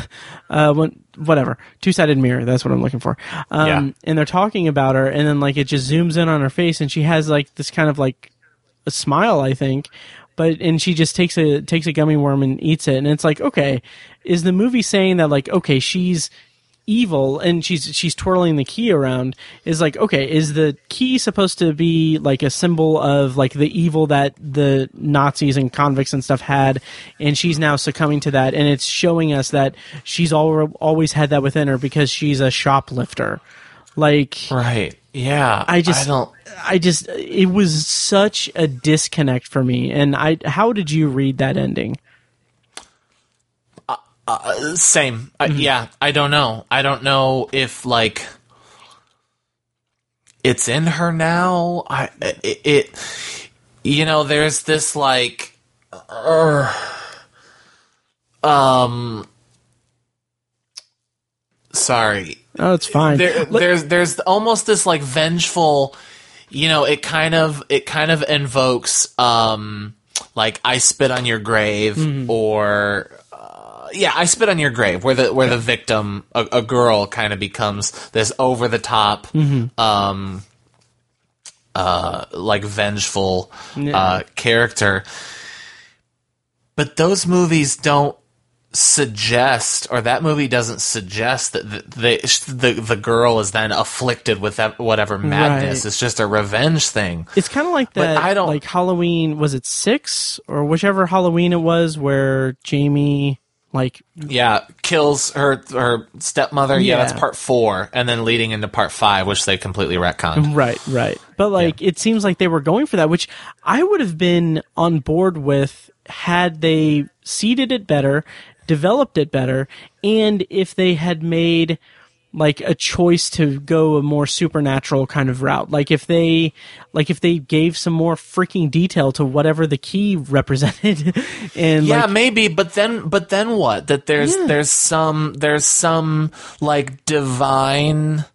uh one whatever two sided mirror that's what I'm looking for um
Yeah.
and they're talking about her and then like it just zooms in on her face and she has like this kind of like a smile I think but and she just takes a takes a gummy worm and eats it and it's like okay is the movie saying that like okay she's evil and she's she's twirling the key around is like okay is the key supposed to be like a symbol of like the evil that the Nazis and convicts and stuff had and she's now succumbing to that and it's showing us that she's al- always had that within her because she's a shoplifter like
Right. Yeah.
I just
I don't.
I just it was such a disconnect for me and I how did you read that ending
Uh, same. I, yeah. I don't know. I don't know if like it's in her now. I it. it you know, there's this like. uh, um. Sorry.
oh it's fine
there,
Look-
there's there's almost this like vengeful you know it kind of it kind of invokes um like i spit on your grave
Mm-hmm.
or yeah i spit on your grave where the where the victim a, a girl kind of becomes this over the top
Mm-hmm.
um uh like vengeful
Yeah.
uh character but those movies don't suggest or that movie doesn't suggest that the the, the, the girl is then afflicted with that whatever madness
Right.
it's just a revenge thing
It's kind of like
But
that.
I don't-
like Halloween. Was it six or whichever Halloween it was where Jamie like
yeah kills her her stepmother yeah,
Yeah.
that's part four and then leading into part five which they completely retconned
right right. But like it seems like they were going for that, which I would have been on board with had they seeded it better, developed it better, and if they had made like a choice to go a more supernatural kind of route like if they like if they gave some more freaking detail to whatever the key <laughs> represented and
yeah
like,
maybe but then but then what that there's
Yeah.
there's some there's some like divine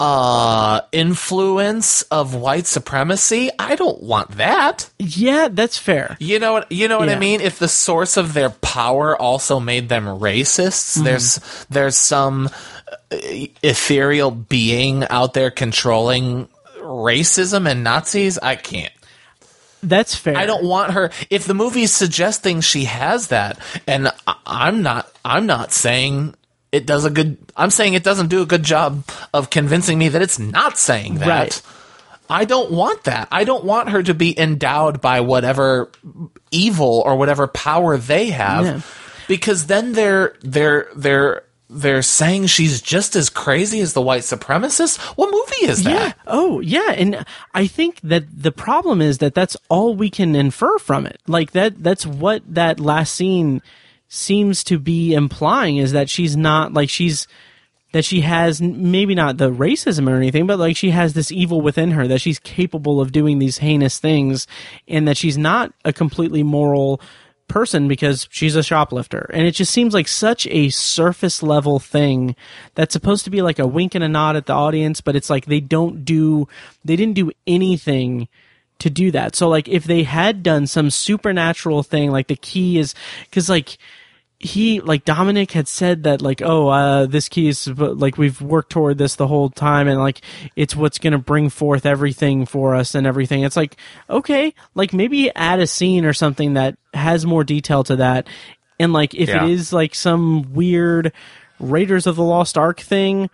uh influence of white supremacy i don't want that
yeah that's fair
You know what you know what I mean? If the source of their power also made them racists,
Mm-hmm.
there's there's some uh, ethereal being out there controlling racism and Nazis. I can't.
that's fair
I don't want her. If the movie's suggesting she has that, and I'm not, I'm not saying it does a good. I'm saying it doesn't do a good job of convincing me that it's not saying that.
Right.
I don't want that. I don't want her to be endowed by whatever evil or whatever power they have,
Yeah.
because then they're they're they're they're saying she's just as crazy as the white supremacist. What movie is
Yeah.
that?
Oh, yeah. And I think that the problem is that that's all we can infer from it. Like that, that's what that last scene seems to be implying is that she's not like she's, that she has maybe not the racism or anything, but like she has this evil within her that she's capable of doing these heinous things and that she's not a completely moral person because she's a shoplifter. And it just seems like such a surface level thing that's supposed to be like a wink and a nod at the audience, but it's like they don't do, they didn't do anything to do that. So like if they had done some supernatural thing, like the key is, cause like, he like Dominic had said that like oh uh this key is like we've worked toward this the whole time and like it's what's going to bring forth everything for us and everything. It's like okay like maybe add a scene or something that has more detail to that. And like if
Yeah.
it is like some weird Raiders of the Lost Ark thing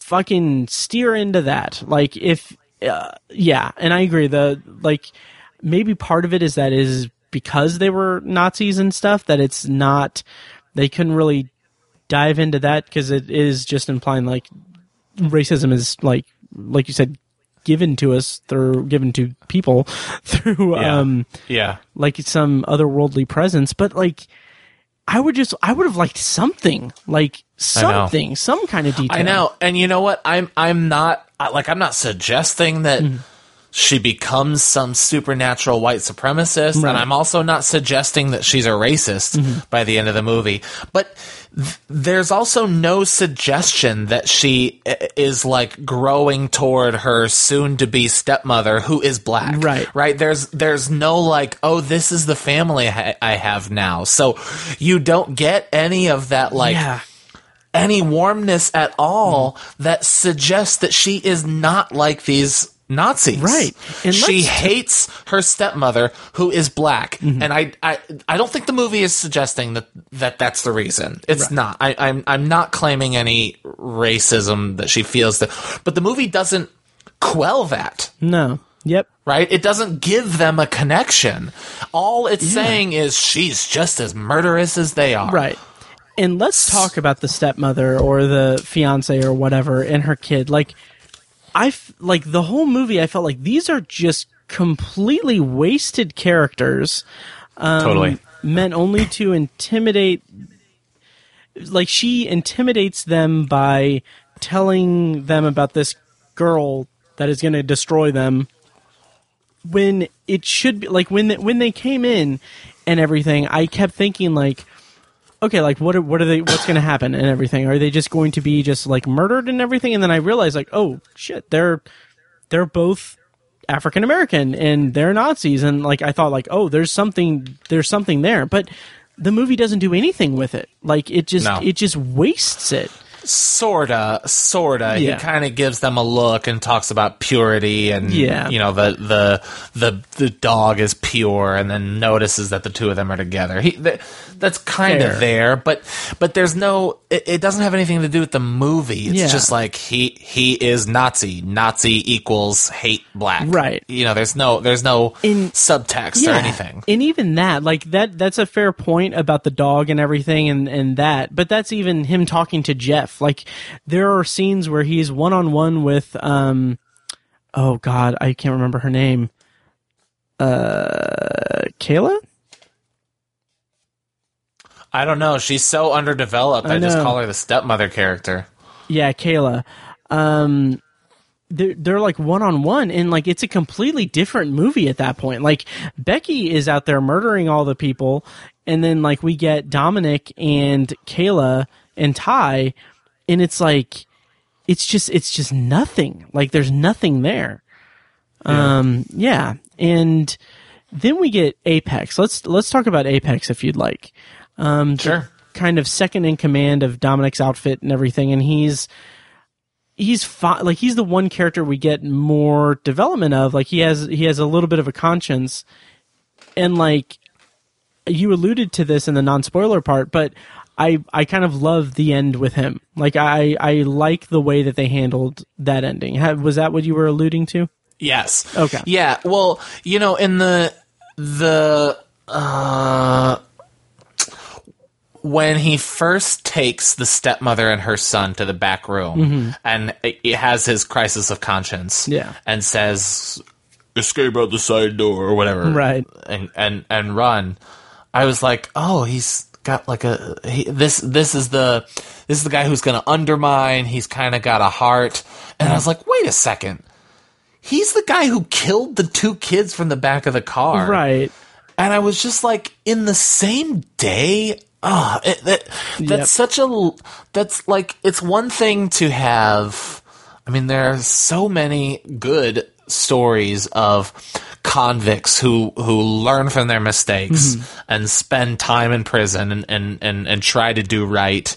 fucking steer into that. Like if uh, yeah and I agree the like maybe part of it is that is because they were Nazis and stuff that it's not they couldn't really dive into that because it is just implying like racism is like like you said given to us through given to people <laughs> through
Yeah.
um
Yeah.
like some otherworldly presence but like I would just I would have liked something like something, some kind of detail.
I know, and you know what? I'm I'm not like I'm not suggesting that
Mm-hmm.
She becomes some supernatural white supremacist,
Right.
and I'm also not suggesting that she's a racist
Mhm.
by the end of the movie. But th- there's also no suggestion that she is like growing toward her soon-to-be stepmother who is black.
Right.
Right. There's there's no like, oh, this is the family I, I have now. So you don't get any of that like
yeah.
any warmness at all that suggests that she is not like these Nazis.
Right. And
she hates her stepmother who is black.
Mm-hmm.
And I, I I don't think the movie is suggesting that, that that's the reason. It's not. I, I'm I'm not claiming any racism that she feels that but the movie doesn't quell that.
No. Yep.
Right? It doesn't give them a connection. All it's saying is she's just as murderous as they are.
Right. And let's talk about the stepmother or the fiance or whatever and her kid. Like, I f- like the whole movie. I felt like these are just completely wasted characters. Um,
Totally.
meant only to intimidate. Like she intimidates them by telling them about this girl that is going to destroy them. When it should be like when they, when they came in and everything, I kept thinking like, okay, like what are, what are they? What's going to happen and everything? Are they just going to be just like murdered and everything? And then I realized like, oh shit, they're they're both African American and they're Nazis, and like I thought like, oh, there's something there's something there, but the movie doesn't do anything with it. Like it just
No.
it just wastes it.
Sorta sorta
Yeah.
he kind of gives them a look and talks about purity and
Yeah.
you know the the the the dog is pure and then notices that the two of them are together he th- that's kind of there but but there's no it, it doesn't have anything to do with the movie it's
Yeah.
just like he he is nazi nazi equals hate black
Right.
you know there's no there's no In, subtext or anything
And even that, like that that's a fair point about the dog and everything and, and that. But that's even him talking to Jeff. Like there are scenes where he's one on one with um oh god, I can't remember her name. Uh Kayla?
i don't know she's so underdeveloped
I
i, just call her the stepmother character
Yeah, Kayla. Um, they're, they're like one on one, and like it's a completely different movie at that point. Like Becky is out there murdering all the people, and then like we get Dominic and Kayla and Ty, and it's like it's just it's just nothing. Like there's nothing there. Um, yeah, and then we get Apex. Let's let's talk about Apex if you'd like. Um,
Sure.
kind of second in command of Dominic's outfit and everything, and he's he's like he's the one character we get more development of. Like he has he has a little bit of a conscience, and like you alluded to this in the non spoiler part, but I I kind of love the end with him. Like I I like the way that they handled that ending. Ha- was that what you were alluding to?
Yes.
Okay.
Yeah. Well, you know, in the the uh when he first takes the stepmother and her son to the back room
Mhm.
and it has his crisis of conscience
Yeah.
and says escape out the side door or whatever
Right.
and and and run i was like oh he's got like a he, this this is the this is the guy who's going to undermine he's kind of got a heart and i was like wait a second he's the guy who killed the two kids from the back of the car
Right.
and I was just like, in the same day, ah, it, that that's
Yep.
such a that's like it's one thing to have. I mean, there are so many good stories of convicts who who learn from their mistakes
Mhm.
and spend time in prison and and and, and try to do right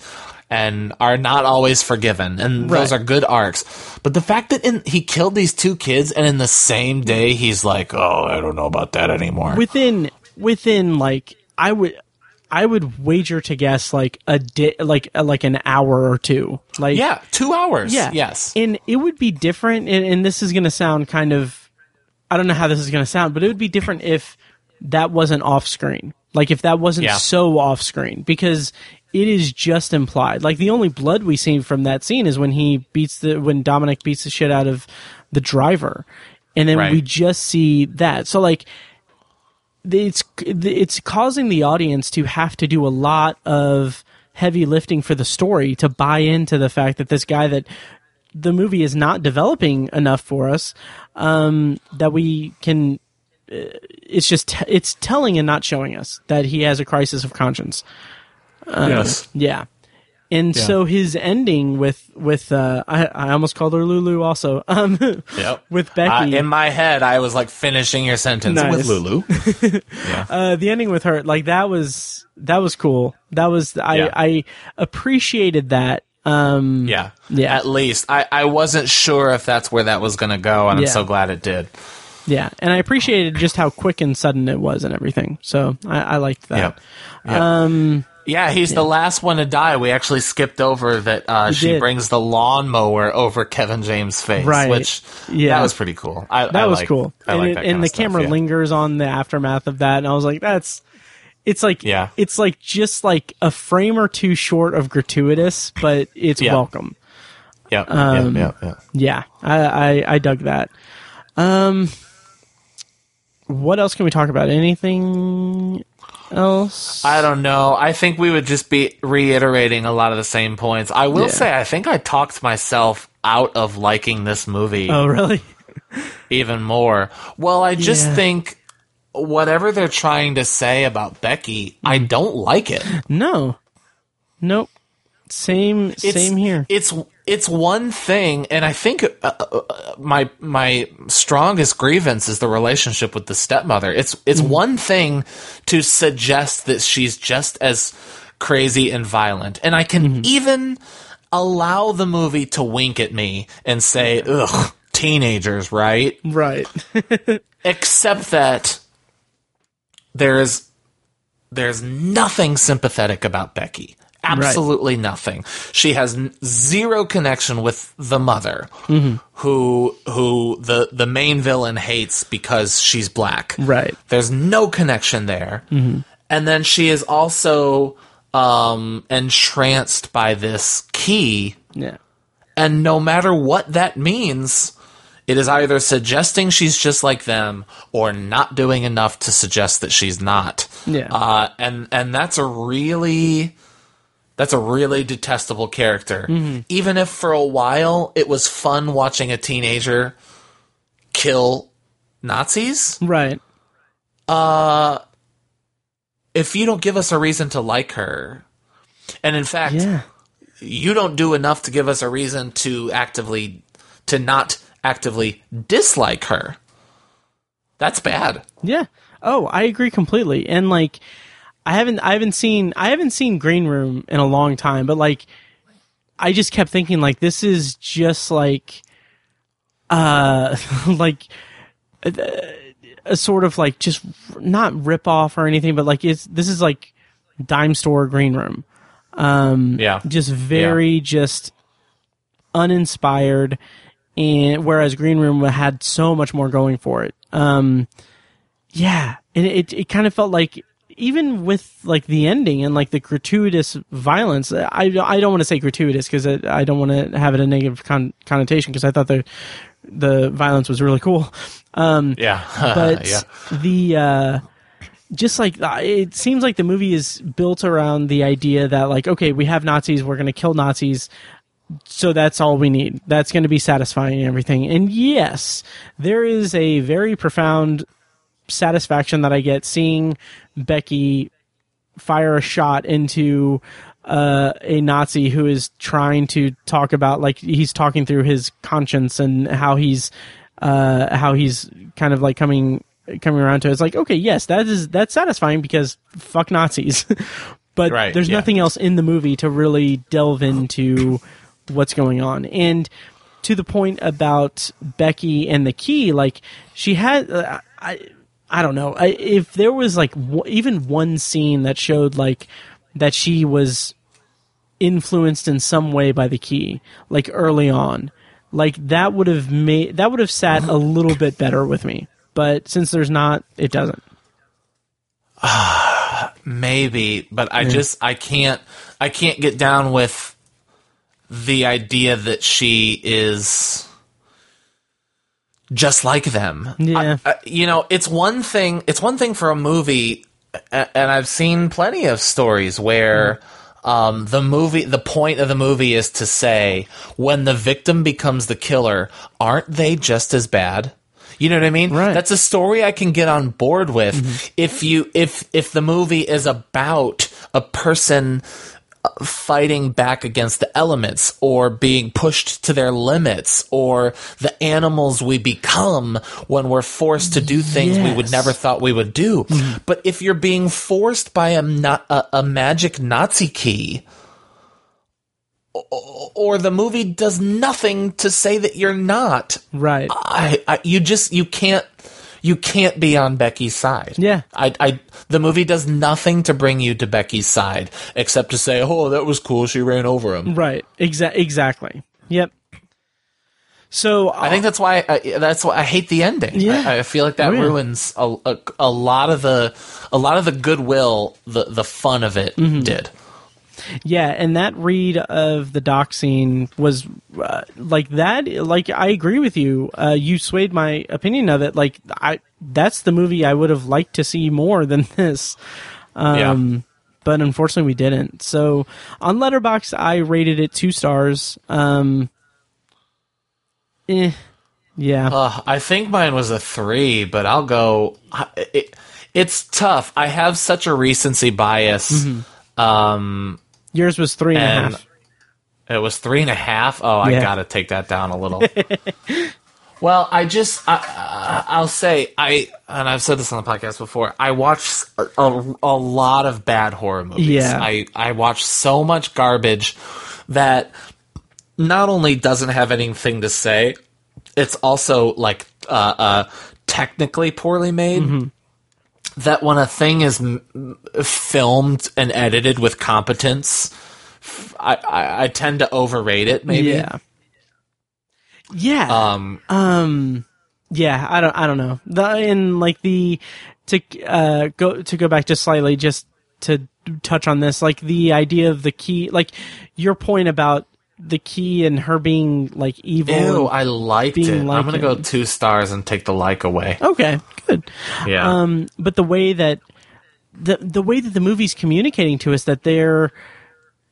and are not always forgiven and those are good arcs but the fact that in, he killed these two kids and in the same day he's like oh i don't know about that anymore
within within like I would I would wager to guess like a day like uh, like an hour or two. Like
yeah two hours
Yeah.
yes
And it would be different and, and this is going to sound kind of I don't know how this is going to sound, but it would be different if that wasn't off screen. Like if that wasn't
Yeah.
so off screen because it is just implied. Like the only blood we see from that scene is when he beats the when Dominic beats the shit out of the driver. And then
Right.
we just see that. So like it's it's causing the audience to have to do a lot of heavy lifting for the story to buy into the fact that this guy that the movie is not developing enough for us um, that we can uh, it's just it's telling and not showing us that he has a crisis of conscience um,
Yes.
yeah and
Yeah.
so his ending with with uh, I, I almost called her Lulu also um, <laughs>
Yep. <laughs>
with Becky
Uh, in my head, I was like finishing your sentence
Nice.
with Lulu. <laughs>
uh, the ending with her, like that was that was cool. That was I
Yeah.
I appreciated that. Um,
Yeah.
Yeah.
At least I, I wasn't sure if that's where that was going to go, and
Yeah.
I'm so glad it did.
yeah, and I appreciated just how quick and sudden it was and everything. So I, I liked that.
Yeah. Yep.
Um,
Yeah, he's the last one to die. We actually skipped over that. Uh, she
did.
brings the lawnmower over Kevin James' face,
Right.
which
Yeah.
that was pretty cool. I,
that
I
was
like-
cool,
I
and, it-
that
and the
stuff,
camera
yeah.
lingers on the aftermath of that, and I was like, that's. It's like
Yeah.
it's like just like a frame or two short of gratuitous, but it's
Yeah.
welcome.
Yep,
Um,
yep, yep, yep.
Yeah, I, I I dug that. Um, what else can we talk about? Anything else?
I don't know. I think we would just be reiterating a lot of the same points. I will
Yeah.
say, I think I talked myself out of liking this movie
Oh, really? <laughs>
even more. Well, I just
Yeah.
think whatever they're trying to say about Becky, I
Mm.
don't like it.
No. Nope. Same.
It's-
same here.
It's it's one thing, and I think uh, uh, uh, my my strongest grievance is the relationship with the stepmother. It's it's
Mm-hmm.
one thing to suggest that she's just as crazy and violent, and I can
Mm-hmm.
even allow the movie to wink at me and say, "Ugh, teenagers, right?"
Right. <laughs>
Except that there's there's nothing sympathetic about Becky. Absolutely nothing. She has zero connection with the mother,
Mhm.
who who the the main villain hates because she's black.
Right.
There's no connection there.
Mhm.
And then she is also um, entranced by this key.
Yeah.
And no matter what that means, it is either suggesting she's just like them or not doing enough to suggest that she's not.
Yeah.
Uh, and and that's a really that's a really detestable character.
Mhm.
Even if for a while it was fun watching a teenager kill Nazis,
Right.
uh if you don't give us a reason to like her, and in fact,
Yeah.
you don't do enough to give us a reason to actively to not actively dislike her. That's bad.
Yeah. Oh, I agree completely. And like, I haven't, I haven't seen, I haven't seen Green Room in a long time, but like, I just kept thinking like this is just like, uh, <laughs> like a, a sort of like just not rip off or anything, but like it's this is like dime store Green Room. Um,
Yeah.
just very just uninspired, and whereas Green Room had so much more going for it. Um, yeah, and it it kind of felt like even with like the ending and like the gratuitous violence, I I don't want to say gratuitous because I, I don't want to have it a negative con- connotation because I thought the the violence was really cool. Um,
Yeah. <laughs>
but
Yeah.
the uh, just like uh, it seems like the movie is built around the idea that like okay we have Nazis we're going to kill Nazis so that's all we need that's going to be satisfying and everything and yes there is a very profound satisfaction that I get seeing Becky fire a shot into uh, a Nazi who is trying to talk about like he's talking through his conscience and how he's uh, how he's kind of like coming coming around to it. it's like okay yes that is that's satisfying because fuck Nazis <laughs> but
Right,
there's
yeah.
nothing else in the movie to really delve into what's going on. And to the point about Becky and the key like she had uh, I I don't know. I, if there was like w- even one scene that showed like that she was influenced in some way by the key like early on like that would have made that would have sat a little bit better with me. But since there's not it doesn't. <sighs>
Maybe, but I
Yeah.
just I can't I can't get down with the idea that she is just like them.
Yeah.
I- I- you know, it's one thing. It's one thing for a movie, and I've seen plenty of stories where. Um, the movie, the point of the movie is to say when the victim becomes the killer, aren't they just as bad? You know what I mean?
Right.
That's a story I can get on board with if you if if the movie is about a person fighting back against the elements or being pushed to their limits or the animals we become when we're forced to do things we would never thought we would do. Mm-hmm. But if you're being forced by a, a, a magic Nazi key, or the movie does nothing to say that you're not,
Right.
I, I you just you can't you can't be on Becky's side.
Yeah.
I, I the movie does nothing to bring you to Becky's side except to say, "Oh, that was cool. She ran over him."
Right. Exa- exactly. Yep. So
I think that's why I, that's why I hate the ending.
Yeah.
I, I feel like that
Oh, yeah.
ruins a, a, a lot of the a lot of the goodwill, the the fun of it
Mm-hmm.
did.
Yeah, and that read of the doc scene was uh, like that. Like I agree with you. Uh, you swayed my opinion of it. Like I, that's the movie I would have liked to see more than <laughs> this. Um,
Yeah.
But unfortunately, we didn't. So on Letterboxd, I rated it two stars. Um, eh, yeah.
Uh, I think mine was a three, but I'll go. It, it's tough. I have such a recency bias. Um,
Yours was three and a half.
it was three and a half. Oh, I gotta take that down a little. <laughs> well, I just, I, I, I'll say, I, and I've said this on the podcast before. I watch a, a, a lot of bad horror movies.
Yeah.
I, I watch so much garbage that not only doesn't have anything to say, it's also like uh, uh, technically poorly made.
Mm-hmm.
That when a thing is m- filmed and edited with competence, f- I, I, I tend to overrate it. Maybe.
Yeah. Yeah.
Um.
Um. Yeah. I don't. I don't know. The in like the to uh go to go back just slightly just to touch on this like the idea of the key like your point about the key and her being like evil.
Ew, I liked it. I'm gonna
like
go two stars and take the like away.
Okay, good.
Yeah.
Um, but the way that the the way that the movie's communicating to us that they're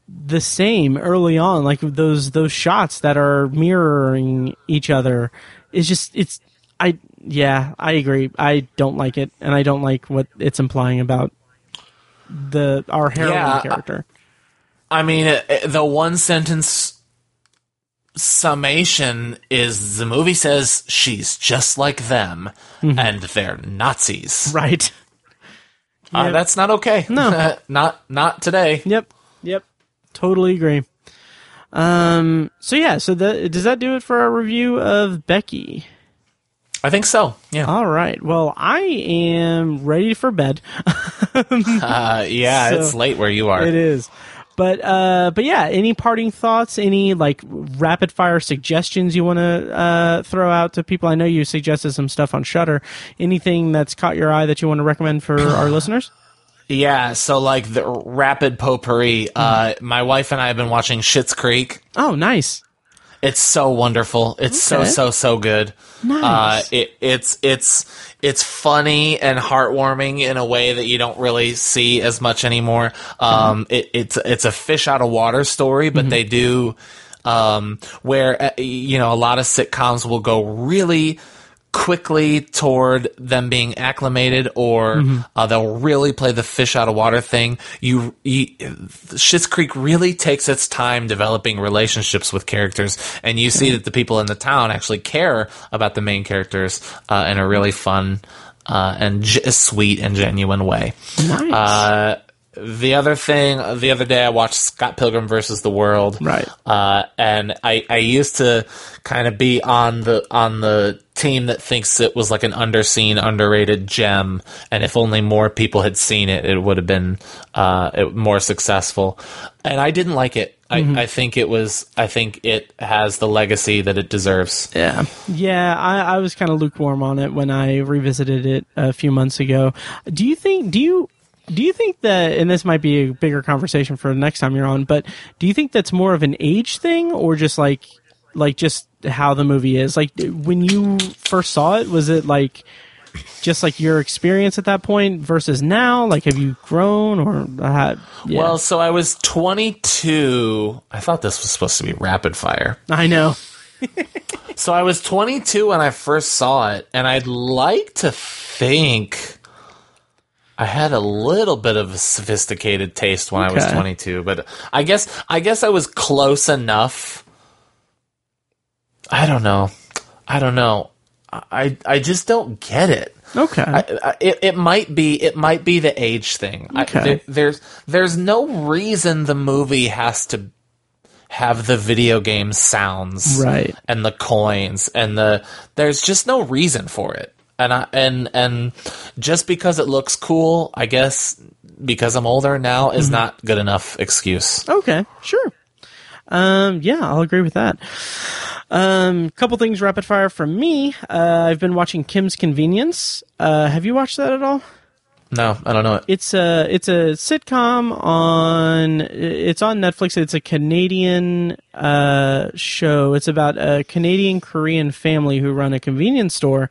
the same early on, like those those shots that are mirroring each other, is just it's I yeah I agree. I don't like it, and I don't like what it's implying about the our heroine
Yeah,
character.
I mean, it, it- the one sentence summation is the movie says she's just like them, and they're Nazis.
Right.
Uh,
Yep.
that's not okay.
No. <laughs>
not not today.
Yep. Yep. Totally agree. Um. So yeah. So that does that do it for our review of Becky?
I think so. Yeah.
All right. Well, I am ready for bed. <laughs> <laughs>
Uh, yeah,
So-
it's late where you are.
It is. But uh, but yeah. Any parting thoughts? Any like rapid fire suggestions you want to uh, throw out to people? I know you suggested some stuff on Shudder. Anything that's caught your eye that you want to recommend for our <sighs> listeners?
Yeah, so like the rapid potpourri. Uh, my wife and I have been watching Schitt's Creek.
Oh, nice.
It's so wonderful. It's so
Okay.
so so good.
Nice.
Uh, it, it's it's it's funny and heartwarming in a way that you don't really see as much anymore. Um, it, it's it's a fish out of water story, but they do um, where uh, you know a lot of sitcoms will go really quickly toward them being acclimated or uh, they'll really play the fish out of water thing. You, you Schitt's Creek really takes its time developing relationships with characters and you see that the people in the town actually care about the main characters uh, in a really fun uh, and g- sweet and genuine way.
Nice.
The other thing, the other day I watched Scott Pilgrim versus the World.
Right.
Uh, and I, I used to kind of be on the, on the team that thinks it was like an underseen, underrated gem. And if only more people had seen it, it would have been, uh, it, more successful. And I didn't like it. I, I think it was, I think it has the legacy that it deserves.
Yeah. Yeah, I, I was kind of lukewarm on it when I revisited it a few months ago. Do you think? Do you? Do you think that? And this might be a bigger conversation for the next time you're on. But do you think that's more of an age thing, or just like, like just how the movie is. Like when you first saw it, was it like just like your experience at that point versus now? Like have you grown or uh, yeah.
Well, so I was 22. I thought this was supposed to be rapid fire.
I know. <laughs>
So I was 22 when I first saw it, and I'd like to think I had a little bit of a sophisticated taste when I was 22, but I guess I guess I was close enough. I don't know. I don't know. I I just don't get it.
Okay.
I, I, it, it might be it might be the age thing. I,
Okay.
there, there's there's no reason the movie has to have the video game sounds
Right.
and the coins and the there's just no reason for it. And I and and just because it looks cool, I guess because I'm older now is
Mhm.
not good enough excuse.
Okay, sure. Um, yeah, I'll agree with that. Um, couple things rapid fire from me. Uh, I've been watching Kim's Convenience. Uh, have you watched that at all?
No, I don't know it.
It's a it's a sitcom on it's on Netflix. It's a Canadian uh, show. It's about a Canadian Korean family who run a convenience store.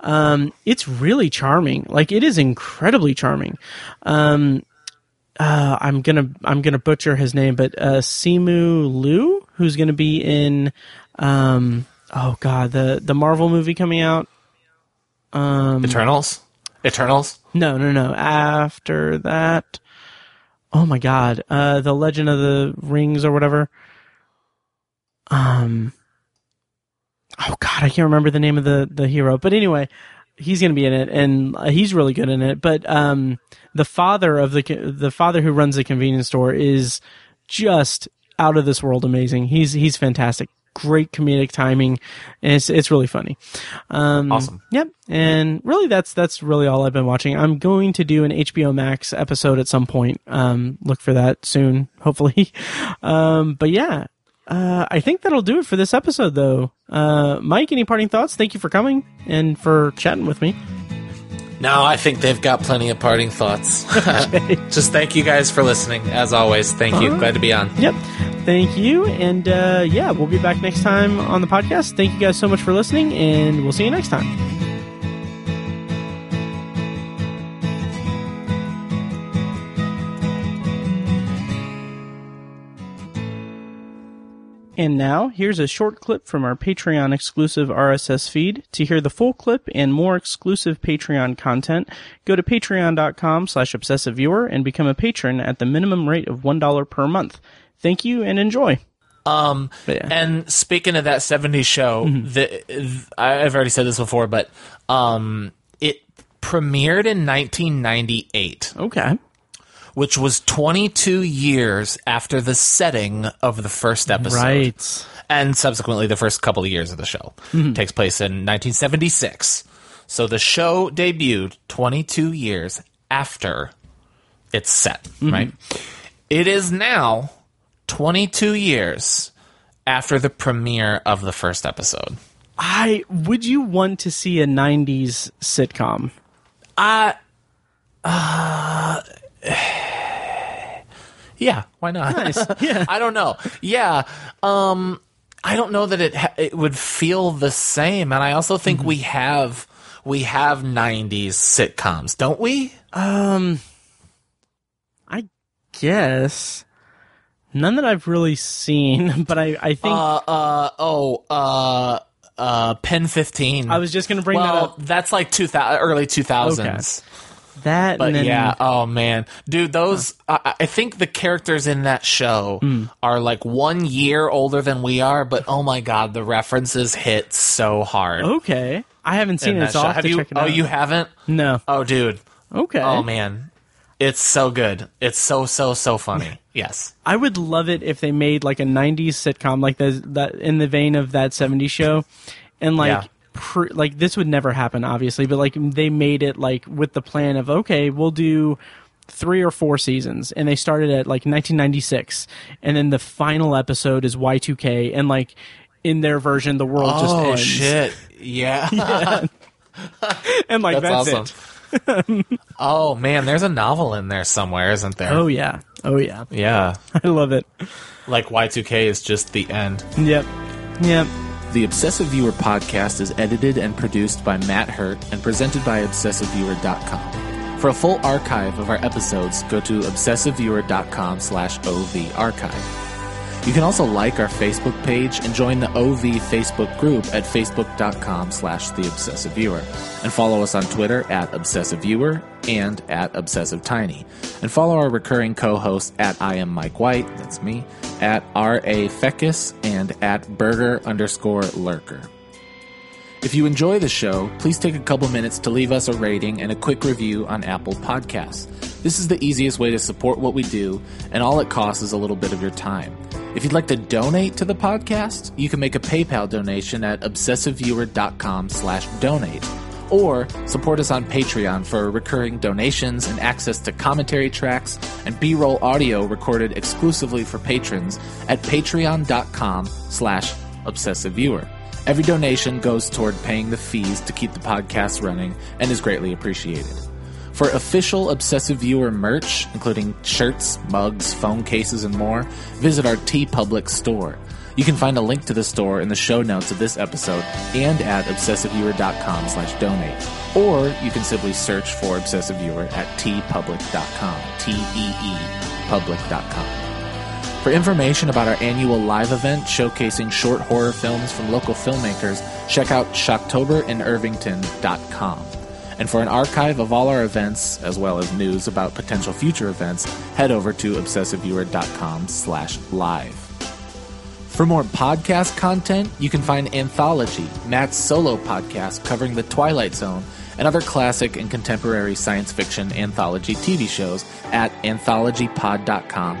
Um, it's really charming. Like it is incredibly charming. Um, uh, I'm gonna I'm gonna butcher his name, but uh, Simu Liu, who's gonna be in um, oh god the the Marvel movie coming out. Um,
Eternals? Eternals?
no, no, no. After that, oh my god, uh, the Legend of the Rings or whatever. Um, oh god, I can't remember the name of the the hero, but anyway, he's gonna be in it, and uh, he's really good in it. But um, the father of the the father who runs the convenience store is just out of this world amazing. He's he's fantastic. Great comedic timing, and it's it's really funny. Um,
Awesome.
Yep, and really that's that's really all I've been watching. I'm going to do an HBO Max episode at some point. Um, look for that soon, hopefully. <laughs> Um, but yeah, uh, I think that'll do it for this episode, though. Uh, Mike, any parting thoughts? Thank you for coming and for chatting with me.
No, I think they've got plenty of parting thoughts. <laughs> <laughs> Just thank you guys for listening. As always, thank you.
Uh-huh.
Glad to be on.
Yep. Thank you. And uh, yeah, we'll be back next time on the podcast. Thank you guys so much for listening, and we'll see you next time. And now, here's a short clip from our Patreon exclusive RSS feed. To hear the full clip and more exclusive Patreon content, go to patreon.com slash obsessiveviewer and become a patron at the minimum rate of $1 per month. Thank you and enjoy.
Um,
yeah.
and speaking of that '70s show, the, I've already said this before, but um, it premiered in 1998.
Okay.
Which was 22 years after the setting of the first episode.
Right.
And subsequently, the first couple of years of the show
Mhm.
takes place in 1976. So the show debuted 22 years after it's set,
Mhm.
right? It is now 22 years after the premiere of the first episode.
I would you want to see a 90s sitcom?
I uh, <sighs> yeah, why not?
Nice. <laughs> Yeah.
I don't know. Yeah, um, I don't know that it ha- it would feel the same, and I also
Mm-hmm.
think we have we have '90s sitcoms, don't we?
Um I guess none that I've really seen, <laughs> but I I think
Uh, uh, oh, uh, uh, Pen 15.
I was just going to bring
well,
that up.
That's like 2000, early 2000s.
That
But
and then
yeah, oh man, dude, those I, I think the characters in that show
Hmm.
are like one year older than we are, but oh my god, the references hit so hard.
Okay. I haven't seen it, so have,
you?
check it
oh,
out.
you haven't?
No.
Oh, dude.
Okay.
Oh man, it's so good. It's so so so funny. <laughs> Yes.
I would love it if they made like a '90s sitcom, like the that in the vein of that '70s show, and like.
Yeah.
Pr- like this would never happen, obviously, but like they made it like with the plan of okay, we'll do three or four seasons, and they started at like 1996, and then the final episode is Y2K, and like in their version, the world just
oh
ends.
shit! Yeah. <laughs>
Yeah. <laughs> and like that's,
awesome.
it.
oh man, there's a novel in there somewhere, isn't there?
Oh yeah, oh yeah,
Yeah. <laughs>
I love it.
Like Y2K is just the end.
Yep, yep.
The Obsessive Viewer podcast is edited and produced by Matt Hurt and presented by ObsessiveViewer.com. For a full archive of our episodes, go to ObsessiveViewer.com slash OV archive. You can also like our Facebook page and join the OV Facebook group at facebook.com slash the obsessive viewer. And follow us on Twitter at obsessive viewer and at obsessive tiny. And follow our recurring co-hosts at I am Mike White, that's me, at R.A. Feckus and at burger underscore lurker. If you enjoy the show, please take a couple minutes to leave us a rating and a quick review on Apple Podcasts. This is the easiest way to support what we do, and all it costs is a little bit of your time. If you'd like to donate to the podcast, you can make a PayPal donation at obsessiveviewer.com slash donate. Or support us on Patreon for recurring donations and access to commentary tracks and B-roll audio recorded exclusively for patrons at patreon.com slash obsessiveviewer. Every donation goes toward paying the fees to keep the podcast running and is greatly appreciated. For official Obsessive Viewer merch, including shirts, mugs, phone cases, and more, visit our TeePublic store. You can find a link to the store in the show notes of this episode and at obsessiveviewer.com slash donate. Or you can simply search for Obsessive Viewer at teepublic.com, T-E-E, public.com. For information about our annual live event showcasing short horror films from local filmmakers, check out shocktoberinirvington.com. And for an archive of all our events, as well as news about potential future events, head over to obsessiveviewer.com slash live. For more podcast content, you can find Anthology, Matt's solo podcast covering the Twilight Zone and other classic and contemporary science fiction anthology TV shows at anthologypod.com